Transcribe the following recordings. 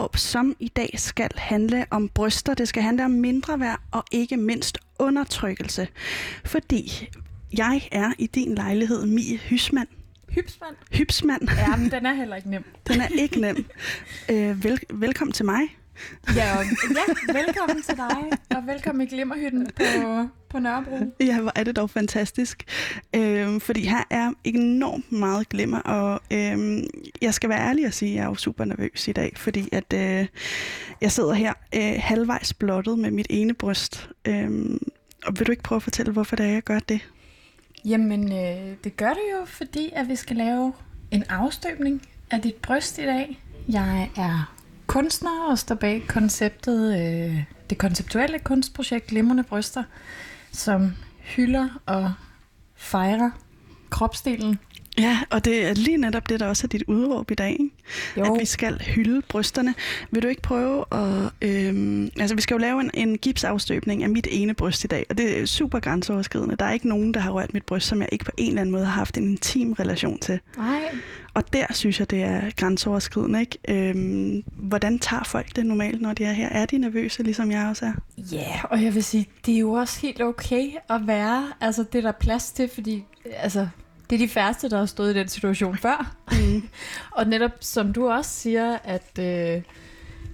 Udråb, som i dag skal handle om bryster. Det skal handle om mindre værd og ikke mindst undertrykkelse. Fordi jeg er i din lejlighed, Mie Hysmand. Hypsmand? Hybsmand. Ja, men den er heller ikke nem. Den er ikke nem. Øh, vel, velkommen til mig. Ja, og, ja, velkommen til dig, og velkommen i Glimmerhytten på, på Nørrebro. Ja, hvor er det dog fantastisk. Øh, fordi her er enormt meget glimmer, og øh, jeg skal være ærlig og sige, at jeg er jo super nervøs i dag, fordi at øh, jeg sidder her øh, halvvejs blottet med mit ene bryst. Øh, og vil du ikke prøve at fortælle, hvorfor det er, jeg gør det? Jamen, øh, det gør det jo, fordi at vi skal lave en afstøbning af dit bryst i dag. Jeg er kunstner og står bag konceptet, øh, det konceptuelle kunstprojekt Glimrende Bryster, som hylder og fejrer kropsdelen. Ja, og det er lige netop det, der også er dit udråb i dag, ikke? Jo. at vi skal hylde brysterne. Vil du ikke prøve at... Øhm, altså, vi skal jo lave en, en gipsafstøbning af mit ene bryst i dag, og det er super grænseoverskridende. Der er ikke nogen, der har rørt mit bryst, som jeg ikke på en eller anden måde har haft en intim relation til. Nej, Og der synes jeg, det er grænseoverskridende, ikke? Øhm, hvordan tager folk det normalt, når de er her? Er de nervøse, ligesom jeg også er? Ja, yeah, og jeg vil sige, det er jo også helt okay at være, altså det er der plads til, fordi altså, det er de færreste, der har stået i den situation før. Mm. og netop som du også siger, at øh,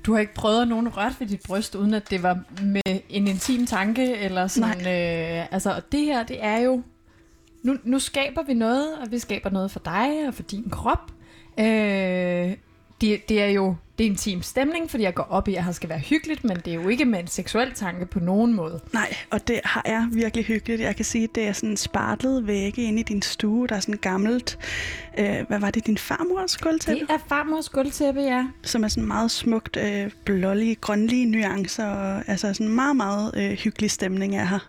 du har ikke prøvet at nogen rørt ved dit bryst, uden at det var med en intim tanke, eller sådan, øh, altså og det her, det er jo, nu, nu skaber vi noget, og vi skaber noget for dig og for din krop. Øh, det, det er jo det er en team stemning, fordi jeg går op i, at her skal være hyggeligt, men det er jo ikke med en seksuel tanke på nogen måde. Nej, og det har- er virkelig hyggeligt. Jeg kan sige, at det er sådan spartlet vægge inde i din stue. Der er sådan gammelt... Øh, hvad var det? Din farmors gulvtæppe? Det er farmors gulvtæppe, ja. som er sådan meget smukt, øh, blålige, grønlige nuancer, og altså sådan meget, meget øh, hyggelig stemning er her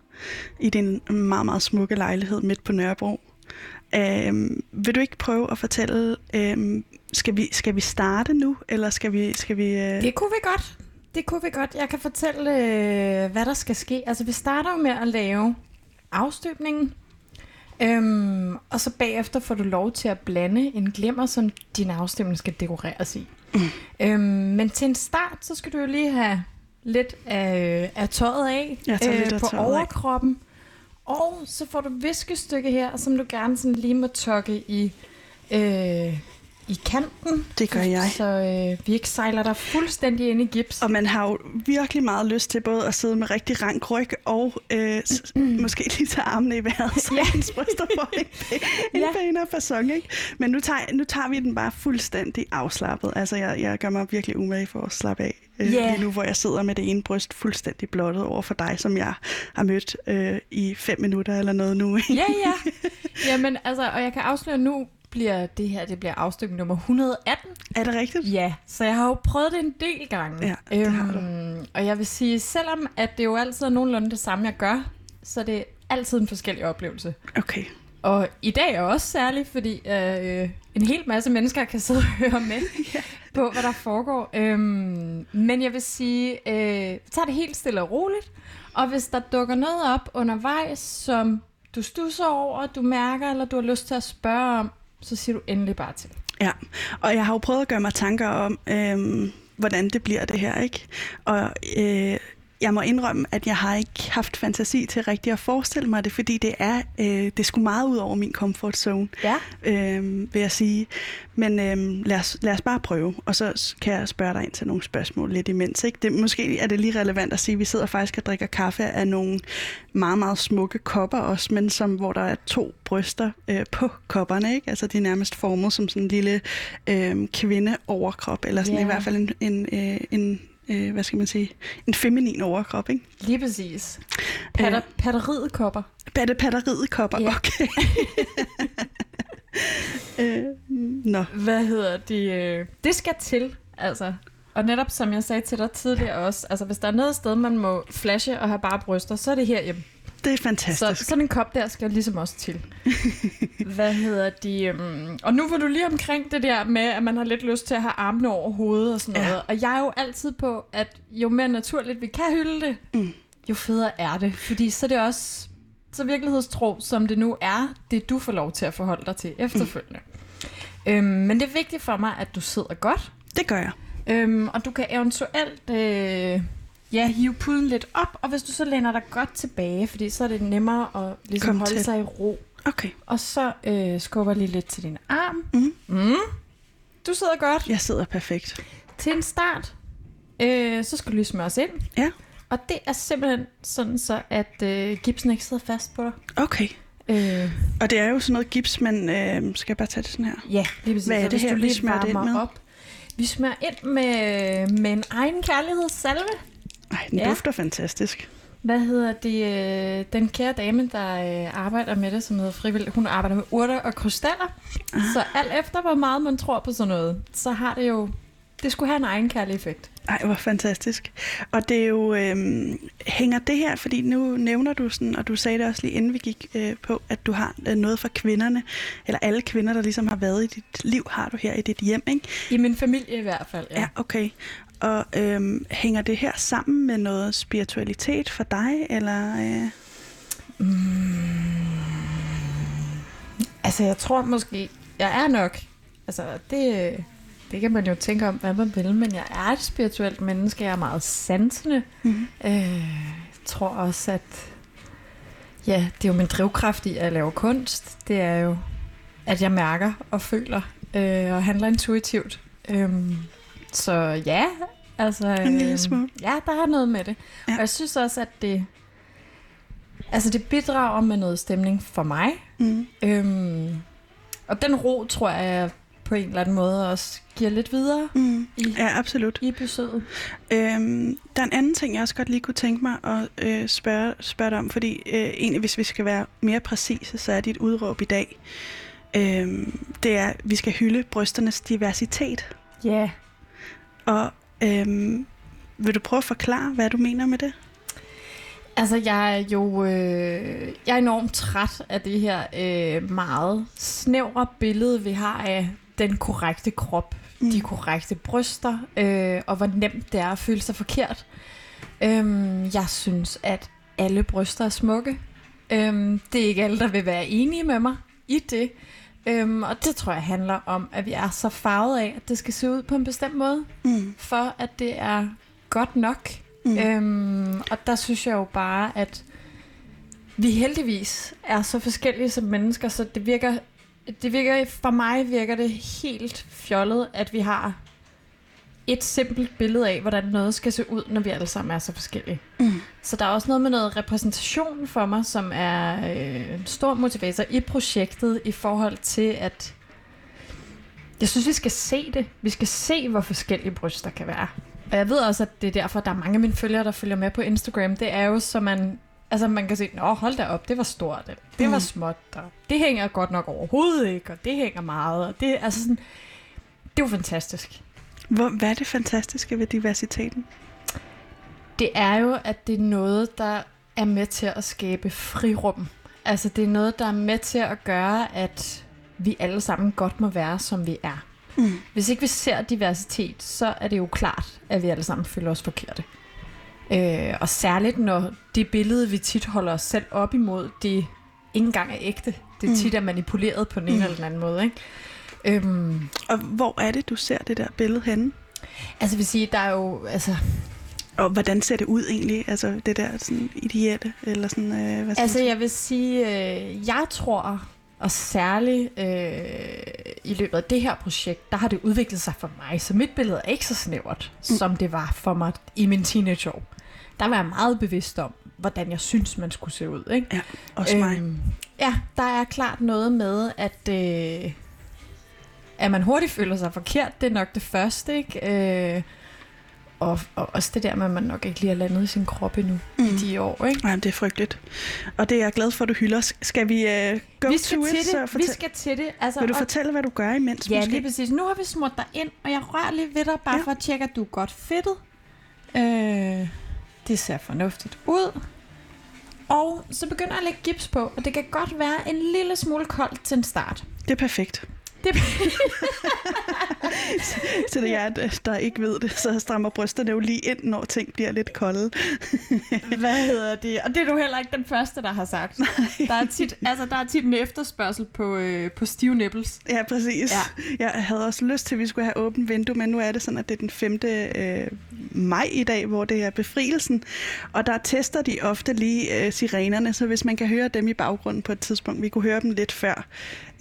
i din meget, meget smukke lejlighed midt på Nørrebro. Øhm, vil du ikke prøve at fortælle, øhm, skal, vi, skal vi starte nu, eller skal vi... Skal vi øh... Det kunne vi godt. Det kunne vi godt. Jeg kan fortælle, øh, hvad der skal ske. Altså, vi starter jo med at lave afstøbningen. Øhm, og så bagefter får du lov til at blande en glimmer, som din afstøbning skal dekoreres i. Mm. Øhm, men til en start, så skal du jo lige have lidt af, af tøjet af tager lidt af på tøjet af. overkroppen. Og så får du viskestykke her, som du gerne sådan lige må tokke i, øh, i kanten. Det gør jeg. Så øh, vi ikke sejler dig fuldstændig ind i gips. Og man har jo virkelig meget lyst til både at sidde med rigtig rank ryg og øh, s- måske lige tage armene i vejret, så Ja. ens bryster får en, en Ja. pænere fasong, ikke? Men nu tager, nu tager vi den bare fuldstændig afslappet. Altså, jeg, jeg gør mig virkelig umage for at slappe af. Øh, Ja. Lige nu, hvor jeg sidder med det ene bryst fuldstændig blottet over for dig, som jeg har mødt øh, i fem minutter eller noget nu. Ja, ja. Jamen, altså, og jeg kan afsløre, nu bliver det her, det bliver afstykning nummer 118. Er det rigtigt? Ja, så jeg har jo prøvet det en del gange. Ja, det har du. Og jeg vil sige, selvom at det jo altid er nogenlunde det samme, jeg gør, så er det altid en forskellig oplevelse. Okay. Og i dag er også særligt, fordi øh, en hel masse mennesker kan sidde og høre med Ja. på, hvad der foregår. Øhm, men jeg vil sige, øh, tag det helt stille og roligt. Og hvis der dukker noget op undervejs, som du stusser over, du mærker, eller du har lyst til at spørge om, så siger du endelig bare til. Ja, og jeg har jo prøvet at gøre mig tanker om, øhm, hvordan det bliver det her, ikke? Og øh, jeg må indrømme, at jeg har ikke haft fantasi til rigtig at forestille mig det, fordi det er øh, det sgu meget ud over min comfort zone, Ja. øh, vil jeg sige. Men øh, lad, os, lad os bare prøve, og så kan jeg spørge dig ind til nogle spørgsmål lidt imens. Ikke? Det, måske er det lige relevant at sige, at vi sidder faktisk og drikker kaffe af nogle meget, meget smukke kopper også, men som, hvor der er to bryster øh, på kopperne. Ikke? Altså de er nærmest formet som sådan en lille øh, kvindeoverkrop, eller sådan Ja. i hvert fald en, en, øh, en øh, hvad skal man sige, en feminin overkrop, ikke? Lige præcis. Patter, Øh. Patteriet kopper. Batte patteriet kopper, Ja. okay. øh, nå, Hvad hedder de? Øh, det skal til, altså. Og netop som jeg sagde til dig tidligere også, altså hvis der er noget sted, man må flashe og have bare bryster, så er det herhjemme. Det er Så fantastisk. sådan en kop der skal ligesom også til. Hvad hedder de? Um, og nu var du lige omkring det der med, at man har lidt lyst til at have armene over hovedet og sådan Ja. noget. Og jeg er jo altid på, at jo mere naturligt vi kan hylde det, Mm. jo federe er det. Fordi så er det også så virkelighedstro, som det nu er, det du får lov til at forholde dig til efterfølgende. Mm. Øhm, men det er vigtigt for mig, at du sidder godt. Det gør jeg. Øhm, og du kan eventuelt øh, ja, hive puden lidt op, og hvis du så læner dig godt tilbage, fordi så er det nemmere at ligesom Kom holde til. sig i ro. Okay, Og så øh, skubber lige lidt til din arm. Mhm. Mm. Du sidder godt. jeg sidder perfekt. Til en start, øh, så skal du lige smøres ind. Ja. Og det er simpelthen sådan så, at øh, gipsen ikke sidder fast på dig. Okay. Øh, Og det er jo sådan noget gips, men øh, skal jeg bare tage det sådan her? ja, lige præcis. Hvad er det her, du vi lige smører det ind med? Op. Vi smører ind med, med en egen kærlighedssalve. Ej, den Ja. dufter fantastisk. Hvad hedder det? Øh, den kære dame, der øh, arbejder med det, som hedder frivillig, hun arbejder med urter og krystaller. Ah. Så alt efter, hvor meget man tror på sådan noget, så har det jo... Det skulle have en egen kærlig effekt. Ej, hvor fantastisk. Og det er jo, øhm, hænger det her, fordi nu nævner du sådan, og du sagde det også lige inden vi gik øh, på, at du har øh, noget for kvinderne, eller alle kvinder, der ligesom har været i dit liv, har du her i dit hjem, ikke? I min familie i hvert fald, ja. Ja, okay. Og øhm, hænger det her sammen med noget spiritualitet for dig, eller... Øh, Altså, jeg tror måske... Jeg er nok... Altså, det, det kan man jo tænke om, hvad man vil, men jeg er et spirituelt menneske. Jeg er meget sansende. mm, Øh, jeg tror også, at... Ja, det er jo min drivkraft i at lave kunst. Det er jo, at jeg mærker og føler øh, og handler intuitivt. Øhm, så ja, altså... En lille øhm, smule. Ja, der er noget med det. Ja. Og jeg synes også, at det... Altså, det bidrager med noget stemning for mig. mm, Øhm, og den ro, tror jeg, på en eller anden måde også giver lidt videre mm. i, Ja, absolut. i besøget. Øhm, der er en anden ting, jeg også godt lige kunne tænke mig at øh, spørge, spørge dig om, fordi øh, egentlig, hvis vi skal være mere præcise, så er dit udråb i dag, øhm, det er, at vi skal hylde brysternes diversitet. Ja. Yeah. Og øhm, vil du prøve at forklare, hvad du mener med det? Altså, jeg er jo øh, jeg er enormt træt af det her øh, meget snævre billede, vi har af den korrekte krop, mm. de korrekte bryster, øh, og hvor nemt det er at føle sig forkert. Øhm, jeg synes, at alle bryster er smukke. Øhm, det er ikke alle, der vil være enige med mig i det. Øhm, og det tror jeg handler om, at vi er så farvet af, at det skal se ud på en bestemt måde, Mm. for at det er godt nok. Mm. Øhm, og der synes jeg jo bare, at vi heldigvis er så forskellige som mennesker, så det virker, det virker for mig virker det helt fjollet, at vi har et simpelt billede af, hvordan noget skal se ud, når vi alle sammen er så forskellige. Mm. Så der er også noget med noget repræsentation for mig, som er øh, en stor motivator i projektet i forhold til, at jeg synes, vi skal se det. Vi skal se, hvor forskellige bryster kan være. Og jeg ved også, at det er derfor, at der er mange af mine følgere, der følger med på Instagram. Det er jo, så man, altså man kan se, nå hold da op, det var stort, det, det var Mm. småt, og det hænger godt nok overhovedet ikke, og det hænger meget, og det, altså sådan, det jo fantastisk. Hvor, hvad er det fantastiske ved diversiteten? Det er jo, at det er noget, der er med til at skabe frirum. Altså det er noget, der er med til at gøre, at vi alle sammen godt må være, som vi er. Mm. Hvis ikke vi ser diversitet, så er det jo klart, at vi alle sammen føler os forkerte. Øh, og særligt når det billede, vi tit holder os selv op imod, det ikke engang er ægte. Det Mm. tit er manipuleret på den ene Mm. eller den anden måde. Ikke? Øhm, Og hvor er det, du ser det der billede henne? altså jeg vil sige, der er jo... Altså, Og hvordan ser det ud egentlig? Altså det der sådan ideelle, eller sådan, øh, hvad Altså, jeg vil sige, øh, jeg tror, og særligt øh, i løbet af det her projekt, der har det udviklet sig for mig. Så mit billede er ikke så snævert, mm. som det var for mig i min teenageår. Der var jeg meget bevidst om, hvordan jeg synes, man skulle se ud. Ikke? Ja, også mig. Øhm, ja, der er klart noget med, at, øh, at man hurtigt føler sig forkert. Det er nok det første. Ikke? Øh, og, og også det der med, at man nok ikke lige har landet i sin krop endnu mm. i de år, ikke? Nej, det er frygteligt. Og det er jeg glad for, at du hylder. Skal vi uh, go vi skal to til it? det. Så Vi fortæl... skal til det. Altså, Vil du og- fortælle, hvad du gør imens? Ja, måske? lige præcis. Nu har vi smurt dig ind, og jeg rører lige ved dig, bare ja. for at tjekke, at du er godt fedtet. Øh, det ser fornuftigt ud. Og så begynder jeg at lægge gips på, og det kan godt være en lille smule koldt til en start. Det er perfekt. Det, Så det er, at der ikke ved det, så strammer brysterne jo lige ind, når ting bliver lidt kolde. hvad hedder det? Og det er du heller ikke den første, der har sagt. Der er tit, altså, der er tit en efterspørgsel på, øh, på stive nipples. Ja, præcis. Ja. Jeg havde også lyst til, at vi skulle have åbent vindue, men nu er det sådan, at det er den 5. Øh, maj i dag, hvor det er befrielsen. Og der tester de ofte lige øh, sirenerne, så hvis man kan høre dem i baggrunden på et tidspunkt, vi kunne høre dem lidt før.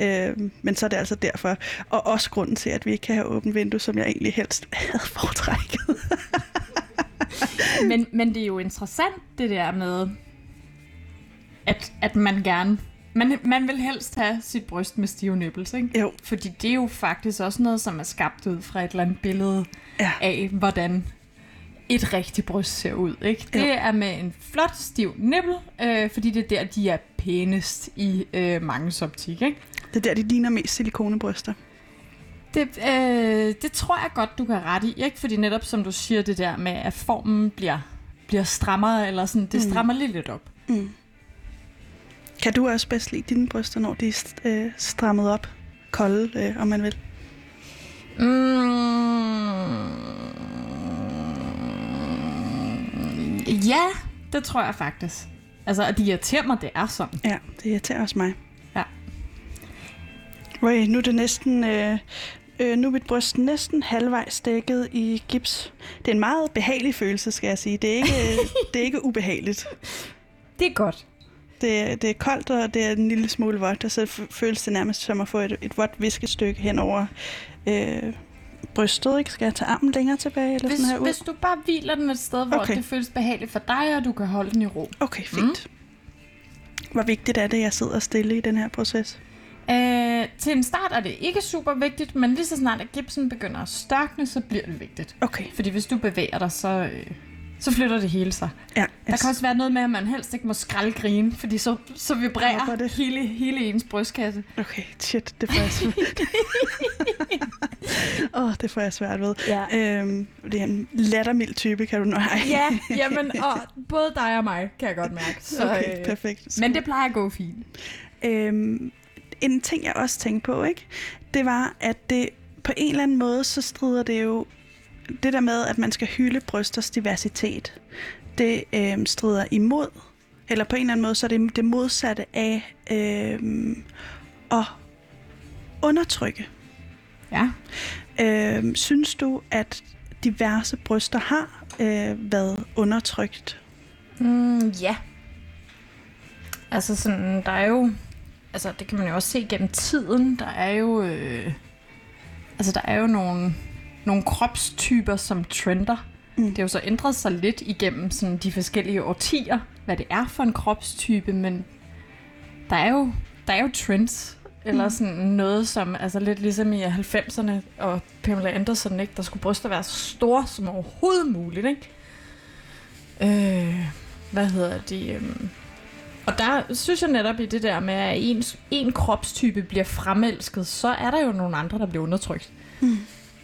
Øh, men så er det altså derfor. Og også grunden til, at vi ikke kan have åbent vindue, som jeg egentlig helst havde foretrækket. Men, men det er jo interessant, det der med, at, at man gerne... Man, man vil helst have sit bryst med stive nipples, ikke? Jo. Fordi det er jo faktisk også noget, som er skabt ud fra et eller andet billede Ja. af, hvordan et rigtigt bryst ser ud. Ikke? Det Jo. er med en flot, stiv nippel, øh, fordi det er der, de er pænest i øh, mange optik. Ikke? Det er der, de ligner mest silikonebryster. Det, øh, det tror jeg godt, du kan ret i. Ikke? Fordi netop som du siger, det der med, at formen bliver, bliver strammere, eller sådan, det Mm. strammer lige lidt op. Mm. Kan du også bedst lide dine bryster, når de er øh, strammet op? Kolde, øh, om man vil. Mm. Ja, det tror jeg faktisk. Altså, og det irriterer mig, det er sådan. Ja, det irriterer også mig. Oj, nu er det næsten... Øh, øh, nu er mit bryst næsten halvvejs dækket i gips. Det er en meget behagelig følelse, skal jeg sige. Det er ikke, det er ikke ubehageligt. Det er godt. Det, er- det er koldt, og det er en lille smule vådt, og så føles det nærmest som at få et, et vådt viskestykke hen over øh, brystet. Ikke? Skal jeg tage armen længere tilbage? Eller Hvis, sådan her ud? hvis du bare hviler den et sted, hvor okay. det føles behageligt for dig, og du kan holde den i ro. Okay, fint. Mm. Hvor vigtigt er det, at jeg sidder stille i den her proces? Øh, til en start er det ikke super vigtigt, men lige så snart at gipsen begynder at størkne, så bliver det vigtigt. Okay. Fordi hvis du bevæger dig, så, øh, så flytter det hele sig. Ja, Der kan også være noget med, at man helst ikke må skraldgrine, fordi så, så vibrerer det? hele, hele ens brystkasse. Okay, shit, det får jeg svært Åh, oh, det får jeg svært ved. Ja. Øhm, det er en lattermild type, kan du nå. Ja, jamen, og både dig og mig, kan jeg godt mærke. Så, Okay, øh, perfekt. men det plejer at gå fint. Øhm, en ting, jeg også tænkte på, ikke? det var, at det på en eller anden måde, så strider det jo det der med, at man skal hylde brysters diversitet. Det øhm, strider imod, eller på en eller anden måde, så er det det modsatte af øhm, at undertrykke. Ja. Øhm, synes du, at diverse bryster har øh, været undertrykt? Mm, ja. Altså sådan, der er jo... Altså, det kan man jo også se gennem tiden. Der er jo... Øh, altså, der er jo nogle, nogle kropstyper, som trender. Mm. Det har jo så ændret sig lidt igennem sådan, de forskellige årtier, hvad det er for en kropstype, men der er jo, der er jo trends, eller Mm. sådan noget som, altså lidt ligesom i 90'erne, og Pamela Anderson, ikke? der skulle bryster være så store som overhovedet muligt, ikke? Øh, hvad hedder det? øhm, Og der synes jeg netop i det der med, at en, en kropstype bliver fremelsket, så er der jo nogle andre, der bliver undertrykt. Mm.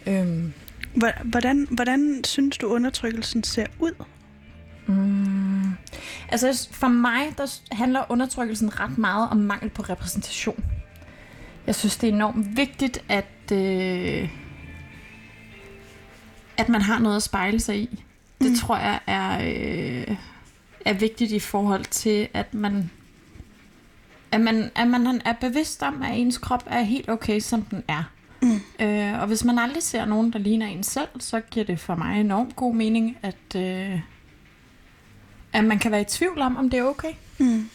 Øhm, Hvor- Hvordan, hvordan synes du, undertrykkelsen ser ud? Mm. Altså for mig, der handler undertrykkelsen ret meget om mangel på repræsentation. Jeg synes, det er enormt vigtigt, at, øh, at man har noget at spejle sig i. Det Mm. tror jeg er, øh, er vigtigt i forhold til, at man, at, man, at man er bevidst om, at ens krop er helt okay, som den er. Mm. Øh, og hvis man aldrig ser nogen, der ligner en selv, så giver det for mig enormt god mening, at, øh, at man kan være i tvivl om, om det er okay. Mm.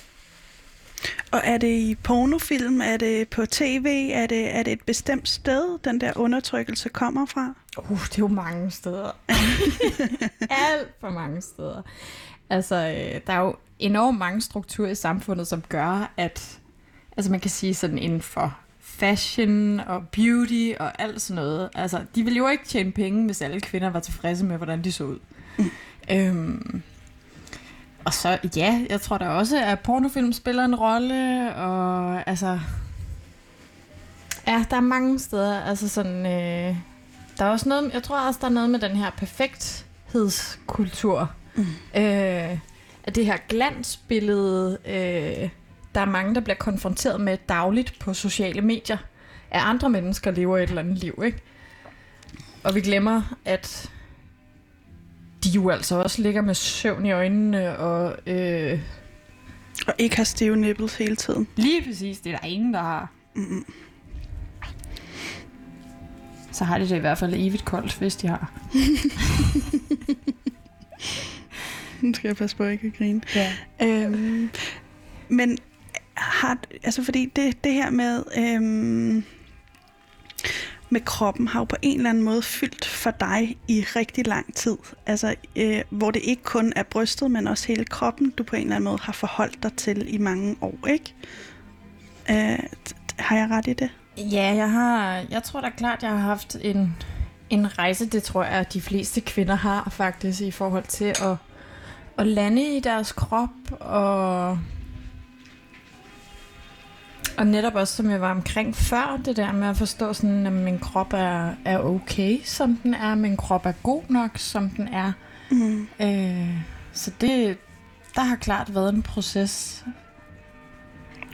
Og er det i pornofilm? Er det på tv? Er det, er det et bestemt sted, den der undertrykkelse kommer fra? Uh, det er jo mange steder. Alt for mange steder. Altså, øh, der er jo enormt mange strukturer i samfundet, som gør, at altså man kan sige sådan inden for fashion og beauty og alt sådan noget. Altså, de ville jo ikke tjene penge, hvis alle kvinder var tilfredse med, hvordan de så ud. Mm. Øhm, og så, ja, jeg tror da også, at pornofilm spiller en rolle, og altså... Ja, der er mange steder, altså sådan... Øh, der er også noget, jeg tror også, der er noget med den her perfekthedskultur. Mm. Øh, at det her glansbillede, øh, der er mange, der bliver konfronteret med dagligt på sociale medier, at andre mennesker lever et eller andet liv, ikke? Og vi glemmer, at de jo altså også ligger med søvn i øjnene og... Øh, og ikke har stive nipples hele tiden. Lige præcis, det er der ingen, der har. Mm-hmm. Så har de det i hvert fald evigt koldt, hvis de har. nu skal jeg passe på, at jeg kan grine. Ja. Øhm, men har, altså fordi det, det her med, øhm, med kroppen har jo på en eller anden måde fyldt for dig i rigtig lang tid. Altså, øh, hvor det ikke kun er brystet, men også hele kroppen, du på en eller anden måde har forholdt dig til i mange år, ikke? Øh, har jeg ret i det? Ja, jeg har. Jeg tror da klart, jeg har haft en, en rejse, det tror jeg, at de fleste kvinder har faktisk, i forhold til at, at lande i deres krop og og netop også, som jeg var omkring før, det der med at forstå sådan, at min krop er, er okay, som den er. Min krop er god nok, som den er. Mm. Øh, så det, der har klart været en proces.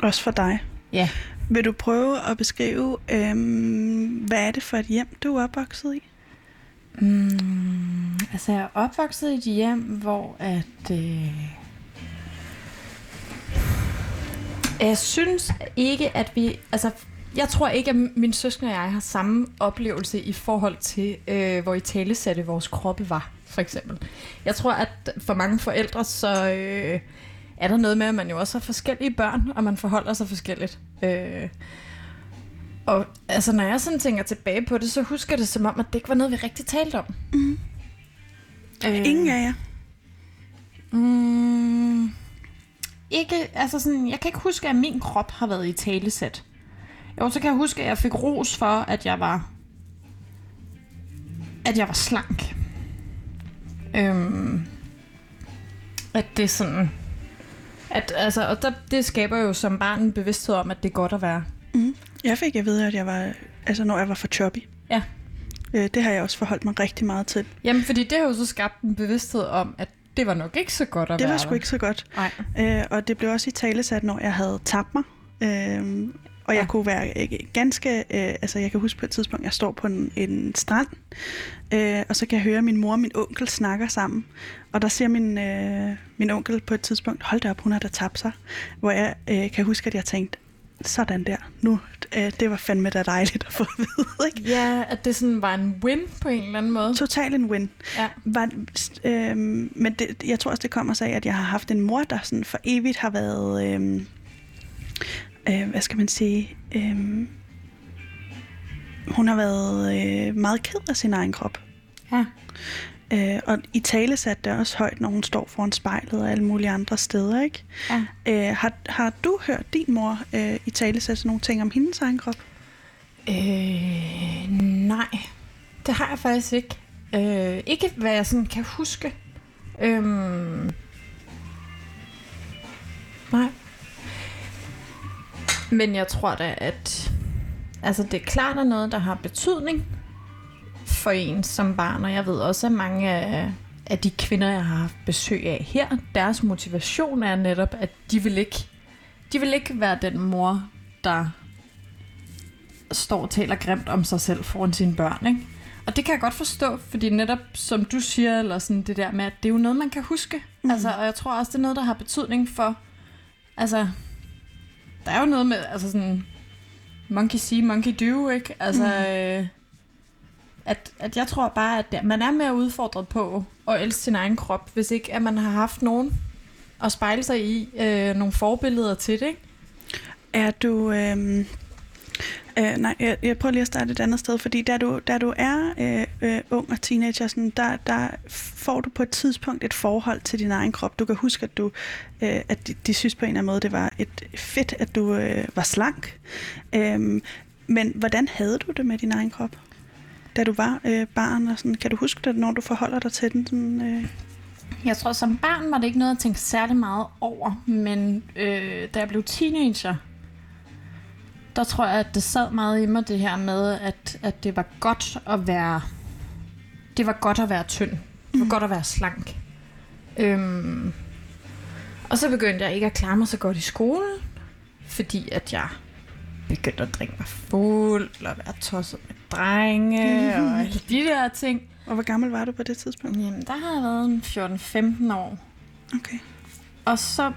Også for dig? Ja. Vil du prøve at beskrive, øhm, hvad er det for et hjem, du er opvokset i? Mm, altså, jeg er opvokset i et hjem, hvor at... Øh, jeg synes ikke, at vi... Altså, jeg tror ikke, at min søskende og jeg har samme oplevelse i forhold til, øh, hvor i tale satte vores kroppe var, for eksempel. Jeg tror, at for mange forældre, så øh, er der noget med, at man jo også har forskellige børn, og man forholder sig forskelligt. Øh, og altså, når jeg sådan tænker tilbage på det, så husker jeg det som om, at det ikke var noget, vi rigtig talte om. Mm. Øh, Ingen af jer? Mm, ikke, altså sådan, jeg kan ikke huske, at min krop har været i talesæt. Jo, så kan jeg huske, at jeg fik ros for, at jeg var at jeg var slank. Øhm, at det er sådan... At, altså, og der, det skaber jo som barn en bevidsthed om, at det er godt at være. Mm. Jeg fik at vide, at jeg var, altså når jeg var for choppy. Ja. Øh, det har jeg også forholdt mig rigtig meget til. Jamen, fordi det har jo så skabt en bevidsthed om, at det var nok ikke så godt at Det var sgu der. ikke så godt. Nej. Øh, og det blev også i talesat, når jeg havde tabt mig. Øh, og ja. jeg kunne være øh, ganske... Øh, altså, jeg kan huske på et tidspunkt, jeg står på en, en strand, øh, og så kan jeg høre, at min mor og min onkel snakker sammen. Og der siger min, øh, min onkel på et tidspunkt, hold da op, hun har da tabt sig. Hvor jeg øh, kan huske, at jeg tænkte, sådan der, nu, øh, det var fandme da dejligt at få at vide, ikke? Ja, at det sådan var en win på en eller anden måde. Total en win. Ja. Var, øh, men det, jeg tror også, det kommer sig af, at jeg har haft en mor, der sådan for evigt har været, øh, øh, hvad skal man sige, øh, hun har været øh, meget ked af sin egen krop. Ja. Øh, og i tale satte det også højt, når hun står foran spejlet og alle mulige andre steder, ikke? Ja. Øh, har, har du hørt din mor øh, i tale sætte nogle ting om hendes egen krop? Øh, nej, det har jeg faktisk ikke. Øh, ikke hvad jeg sådan kan huske. Øhm, nej. Men jeg tror da, at altså det er klart er noget, der har betydning for en som barn, og jeg ved også, at mange af, af de kvinder, jeg har haft besøg af her, deres motivation er netop, at de vil ikke, de vil ikke være den mor, der står og taler grimt om sig selv foran sine børn, ikke? Og det kan jeg godt forstå, fordi netop som du siger, eller sådan det der med, at det er jo noget, man kan huske. Mm. Altså, og jeg tror også, det er noget, der har betydning for, altså, der er jo noget med, altså sådan, monkey see, monkey do, ikke? Altså, mm. øh, at, at jeg tror bare, at man er mere udfordret på at elske sin egen krop, hvis ikke at man har haft nogen at spejle sig i, øh, nogle forbilleder til det, ikke? Er du, øh, Øh, nej, jeg, jeg prøver lige at starte et andet sted, fordi da du, da du er øh, øh, ung og teenager, sådan, der, der får du på et tidspunkt et forhold til din egen krop. Du kan huske, at, du, øh, at de, de synes på en eller anden måde, det var et fedt, at du øh, var slank. Øh, men hvordan havde du det med din egen krop, da du var uh, barn? Og sådan, kan du huske det, når du forholder dig til den? Sådan, uh... Jeg tror, som barn var det ikke noget, jeg tænkte særlig meget over, men øh, da jeg blev teenager, der tror jeg, at det sad meget i mig, det her med, at, at det var godt at være... Det var godt at være tynd. Det var mm. godt at være slank. Øhm, og så begyndte jeg ikke at klare mig så godt i skolen, fordi at jeg begyndte at drikke mig fuld, og være tosset med drenge, og alle de der ting. Og hvor gammel var du på det tidspunkt? Jamen, der har jeg været 14-15 år. Okay. Og så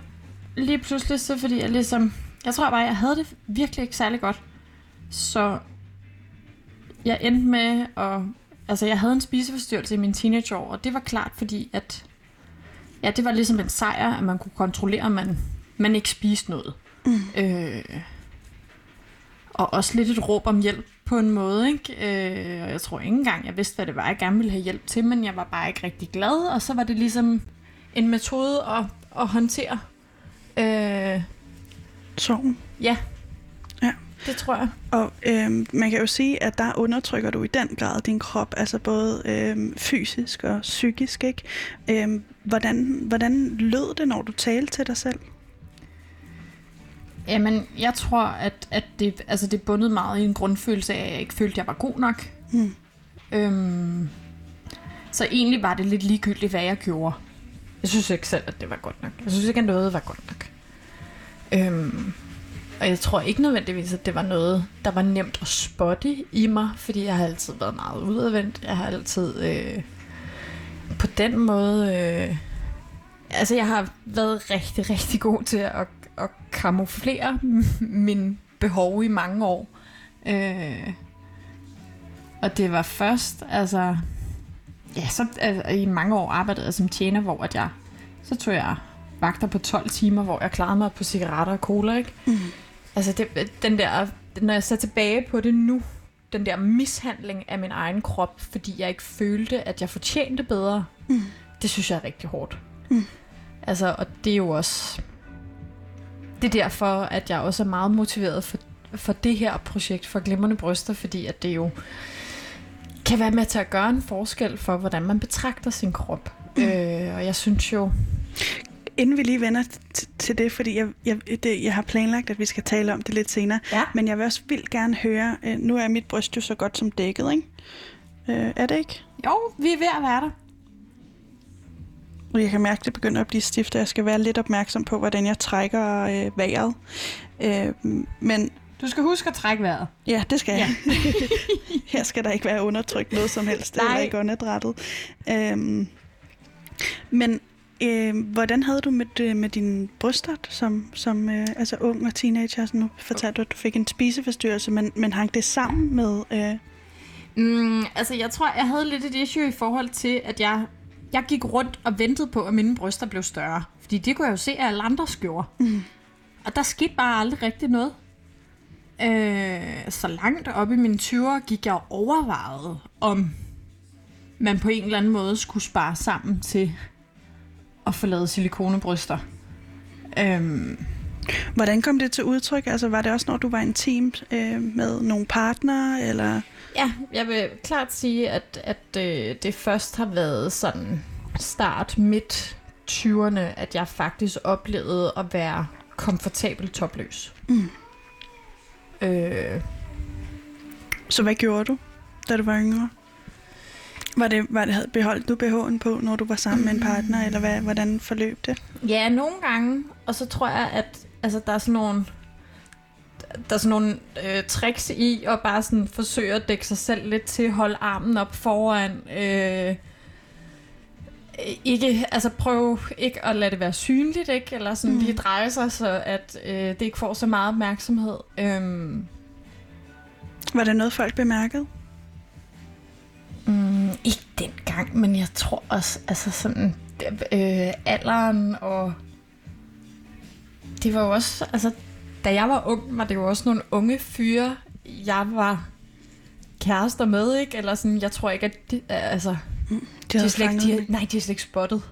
lige pludselig, så fordi jeg ligesom jeg tror bare, jeg havde det virkelig ikke særlig godt. Så jeg endte med at... Altså, jeg havde en spiseforstyrrelse i min teenageår, og det var klart, fordi at... Ja, det var ligesom en sejr, at man kunne kontrollere, at man, man ikke spiste noget. Mm. Øh, og også lidt et råb om hjælp på en måde, ikke? Øh, og jeg tror ikke engang, jeg vidste, hvad det var, jeg gerne ville have hjælp til, men jeg var bare ikke rigtig glad, og så var det ligesom en metode at, at håndtere øh, sorgen. Ja. Ja. Det tror jeg. Og øhm, man kan jo sige, at der undertrykker du i den grad din krop, altså både øhm, fysisk og psykisk. Ikke? Øhm, hvordan, hvordan lød det, når du talte til dig selv? Jamen, jeg tror, at, at det, altså det bundet meget i en grundfølelse af, at jeg ikke følte, at jeg var god nok. Hmm. Øhm, så egentlig var det lidt ligegyldigt, hvad jeg gjorde. Jeg synes ikke selv, at det var godt nok. Jeg synes ikke, at noget var godt nok. Øhm, og jeg tror ikke nødvendigvis, at det var noget, der var nemt at spotte i mig, fordi jeg har altid været meget udadvendt. Jeg har altid øh, på den måde... Øh, altså, jeg har været rigtig, rigtig god til at, at kamuflere min behov i mange år. Øh, og det var først, altså... Ja, så altså, i mange år arbejdede jeg som tjener, hvor at jeg, så tog jeg vagter på 12 timer, hvor jeg klarede mig på cigaretter og cola, ikke? Mm. Altså, det, den der, når jeg ser tilbage på det nu, den der mishandling af min egen krop, fordi jeg ikke følte, at jeg fortjente bedre, mm. det synes jeg er rigtig hårdt. Mm. Altså, og det er jo også... Det er derfor, at jeg også er meget motiveret for, for det her projekt for Glimrende Bryster, fordi at det jo kan være med til at gøre en forskel for, hvordan man betragter sin krop. Mm. Øh, og jeg synes jo, Inden vi lige vender til det, fordi jeg, jeg, det, jeg har planlagt, at vi skal tale om det lidt senere, ja. men jeg vil også vildt gerne høre, øh, nu er mit bryst jo så godt som dækket, ikke? Øh, er det ikke? Jo, vi er ved at være der. Jeg kan mærke, at det begynder at blive stift, og jeg skal være lidt opmærksom på, hvordan jeg trækker øh, vejret. Øh, men du skal huske at trække vejret. Ja, det skal jeg. Ja. Her skal der ikke være undertrykt noget som helst. Nej. Eller ikke åndedrættet. Øhm, men Øh, hvordan havde du med, øh, med din bryster som, som øh, altså ung og teenager? Altså, nu fortalte du, at du fik en spiseforstyrrelse, men, men hang det sammen med... Øh... Mm, altså, jeg tror, jeg havde lidt et issue i forhold til, at jeg, jeg gik rundt og ventede på, at mine bryster blev større. Fordi det kunne jeg jo se, at alle andre gjorde. Mm. Og der skete bare aldrig rigtig noget. Øh, så langt op i mine 20'er gik jeg overvejet, om man på en eller anden måde skulle spare sammen til at få lavet silikonebryster. Øhm. Hvordan kom det til udtryk? Altså var det også, når du var intimt team øh, med nogle partnere, eller? Ja, jeg vil klart sige, at, at øh, det først har været sådan start midt 20'erne, at jeg faktisk oplevede at være komfortabel topløs. Mm. Øh. Så hvad gjorde du, da du var yngre? Var det, var det, beholdt du BH'en på, når du var sammen med en partner, eller hvad, hvordan forløb det? Ja, nogle gange. Og så tror jeg, at altså, der er sådan nogle der er sådan nogle øh, tricks i at bare sådan forsøge at dække sig selv lidt til, holde armen op foran. Øh, ikke, altså prøv ikke at lade det være synligt, ikke? Eller sådan mm. lige dreje sig, så at øh, det ikke får så meget opmærksomhed. Øhm. Var det noget, folk bemærkede? Mm, ikke dengang, men jeg tror også, altså sådan, øh, alderen og... Det var jo også, altså, da jeg var ung, var det jo også nogle unge fyre jeg var kærester med, ikke? Eller sådan, jeg tror ikke, at de, altså, De de havde er slet de, det. nej, de er slet ikke spottet.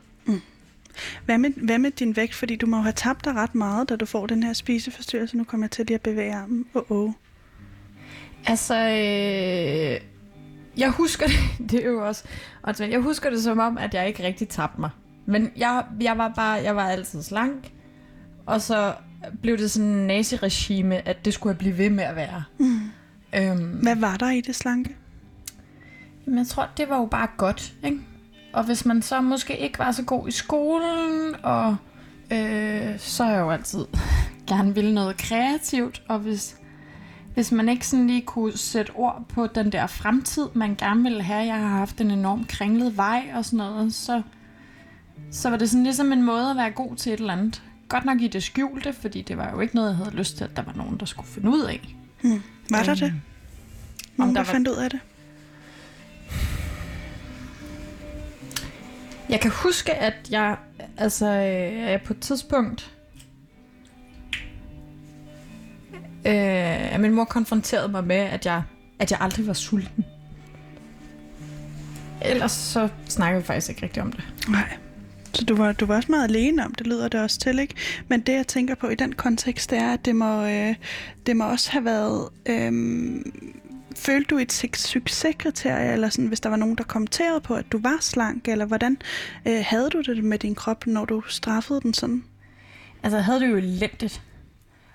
Hvad med, hvad med din vægt? Fordi du må jo have tabt dig ret meget, da du får den her spiseforstyrrelse. Nu kommer jeg til lige at bevæge armen. Åh, oh, oh. Altså, øh, jeg husker det, det er jo også, altså, jeg husker det som om, at jeg ikke rigtig tabte mig. Men jeg, jeg var bare, jeg var altid slank, og så blev det sådan en naziregime, at det skulle jeg blive ved med at være. Mm. Øhm, Hvad var der i det slanke? Men jeg tror, det var jo bare godt, ikke? Og hvis man så måske ikke var så god i skolen, og øh, så er jeg jo altid gerne ville noget kreativt, og hvis, hvis man ikke sådan lige kunne sætte ord på den der fremtid, man gerne ville have, jeg har haft en enorm kringlet vej og sådan noget, så, så var det sådan ligesom en måde at være god til et eller andet. Godt nok i det skjulte, fordi det var jo ikke noget, jeg havde lyst til, at der var nogen, der skulle finde ud af. Hmm. Var der Øhm, det? Nogen, der der var- fandt ud af det? Jeg kan huske, at jeg, altså, øh, jeg på et tidspunkt, øh, min mor konfronterede mig med, at jeg, at jeg aldrig var sulten. Ellers så snakker vi faktisk ikke rigtig om det. Nej. Så du var, du var også meget alene om det, lyder det også til, ikke? Men det, jeg tænker på i den kontekst, det er, at det må, øh, det må også have været... Øh, følte du et suc- succeskriterie, eller sådan, hvis der var nogen, der kommenterede på, at du var slank, eller hvordan øh, havde du det med din krop, når du straffede den sådan? Altså, jeg havde det jo elendigt.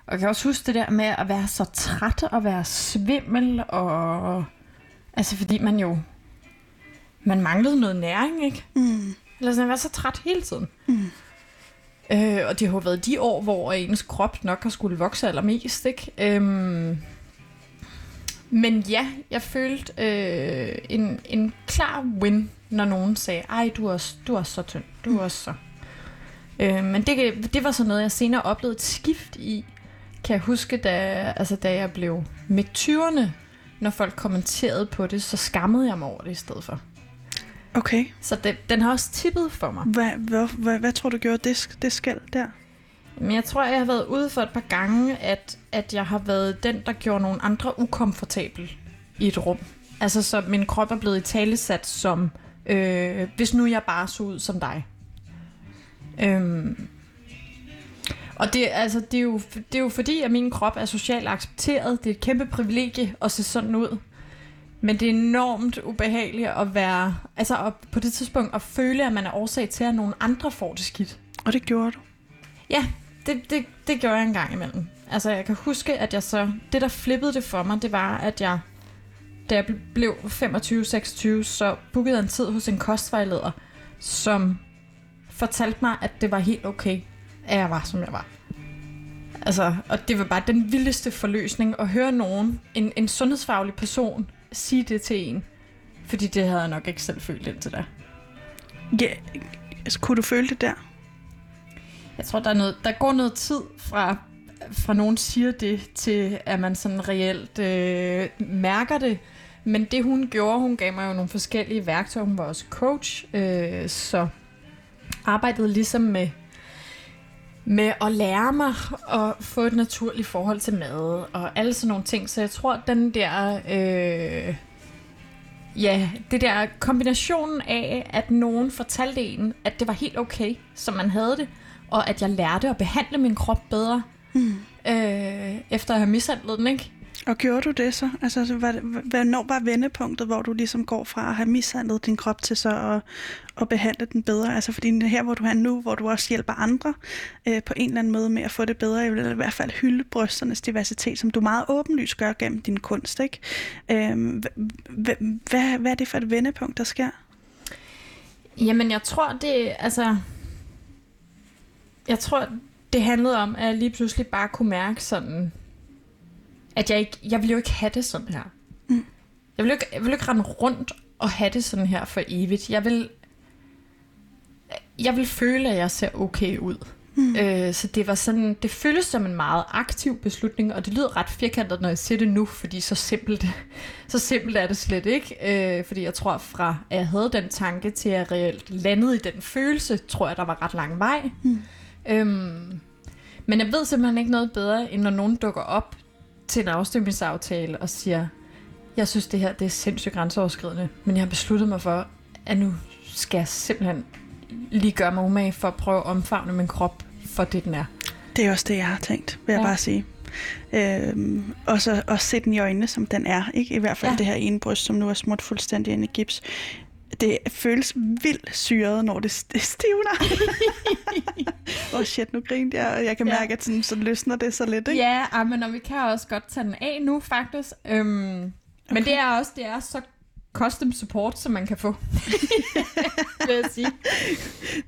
Og jeg kan også huske det der med at være så træt og være svimmel, og... Altså, fordi man jo... Man manglede noget næring, ikke? Mm. Eller sådan, jeg var så træt hele tiden. Mm. Øh, og det har jo været de år, hvor ens krop nok har skulle vokse allermest, ikke? Øhm, men ja, jeg følte øh, en, en klar win, når nogen sagde, ej, du er, også- du er så tynd, du er også så. Øh, men det, det var sådan noget, jeg senere oplevede et skift i, kan jeg huske, da, altså, da jeg blev midt 20'erne, når folk kommenterede på det, så skammede jeg mig over det i stedet for. Okay. Så det, den har også tippet for mig. Hvad, hvad, hvad, hvad tror du gjorde det, det skæld der? Men jeg tror, jeg har været ude for et par gange, at, at jeg har været den, der gjorde nogle andre ukomfortabel i et rum. Altså, så min krop er blevet i talesat som, øh, hvis nu jeg bare så ud som dig. Øhm, og det, altså, det, er jo, det er jo fordi, at min krop er socialt accepteret. Det er et kæmpe privilegie at se sådan ud. Men det er enormt ubehageligt at være, altså at på det tidspunkt at føle, at man er årsag til, at nogle andre får det skidt. Og det gjorde du. Ja, det, det, det gjorde jeg en gang imellem. Altså, jeg kan huske, at jeg så... Det, der flippede det for mig, det var, at jeg... Da jeg blev 25-26, så bookede jeg en tid hos en kostvejleder, som fortalte mig, at det var helt okay, at jeg var, som jeg var. Altså, og det var bare den vildeste forløsning at høre nogen, en, en sundhedsfaglig person, sige det til en. Fordi det havde jeg nok ikke selv følt indtil da. Ja, altså, kunne du føle det der? Jeg tror, der, er noget, der går noget tid fra, fra nogen siger det, til at man sådan reelt øh, mærker det. Men det hun gjorde, hun gav mig jo nogle forskellige værktøjer. Hun var også coach, øh, så arbejdede ligesom med, med at lære mig at få et naturligt forhold til mad og alle sådan nogle ting. Så jeg tror, den der... Øh, Ja, det der kombinationen af, at nogen fortalte en, at det var helt okay, som man havde det, og at jeg lærte at behandle min krop bedre, Mm. øh, efter at have mishandlet den, ikke? Og gjorde du det så? Altså, så hvad, hvornår var vendepunktet, hvor du ligesom går fra at have mishandlet din krop til så at, at behandle den bedre? Altså, fordi her, hvor du er nu, hvor du også hjælper andre øh, på en eller anden måde med at få det bedre, jeg vil i hvert fald hylde brysternes diversitet, som du meget åbenlyst gør gennem din kunst, ikke? Øh, hvad, hvad, hvad er det for et vendepunkt, der sker? Jamen, jeg tror, det, altså... Jeg tror, det handlede om, at jeg lige pludselig bare kunne mærke sådan, at jeg ikke, jeg ville jo ikke have det sådan her. Mm. Jeg ville jo ikke, jeg ville jo ikke rende rundt og have det sådan her for evigt. Jeg vil, jeg vil føle, at jeg ser okay ud. Mm. Øh, så det var sådan, det føles som en meget aktiv beslutning, og det lyder ret firkantet, når jeg siger det nu, fordi så simpelt, så simpelt er det slet ikke. Øh, fordi jeg tror, fra at jeg havde den tanke til at reelt landede i den følelse, tror jeg, der var ret lang vej. Mm. Øhm, men jeg ved simpelthen ikke noget bedre, end når nogen dukker op til en afstemningsaftale og siger, jeg synes det her det er sindssygt grænseoverskridende, men jeg har besluttet mig for, at nu skal jeg simpelthen lige gøre mig umage for at prøve at omfavne min krop for det, den er. Det er også det, jeg har tænkt, vil jeg Ja. bare sige. Øhm, og så også se den i øjnene, som den er. Ikke? I hvert fald Ja. ja. det her ene bryst, som nu er smurt fuldstændig ind i gips. Det føles vildt syret, når det, stivner. Åh oh shit, nu grinte jeg, og jeg kan Ja. mærke, at sådan, så løsner det så lidt. Ikke? Ja, ah, men og vi kan også godt tage den af nu, faktisk. Øhm, Men Okay. det er også det er så custom support, som man kan få. vil jeg sige.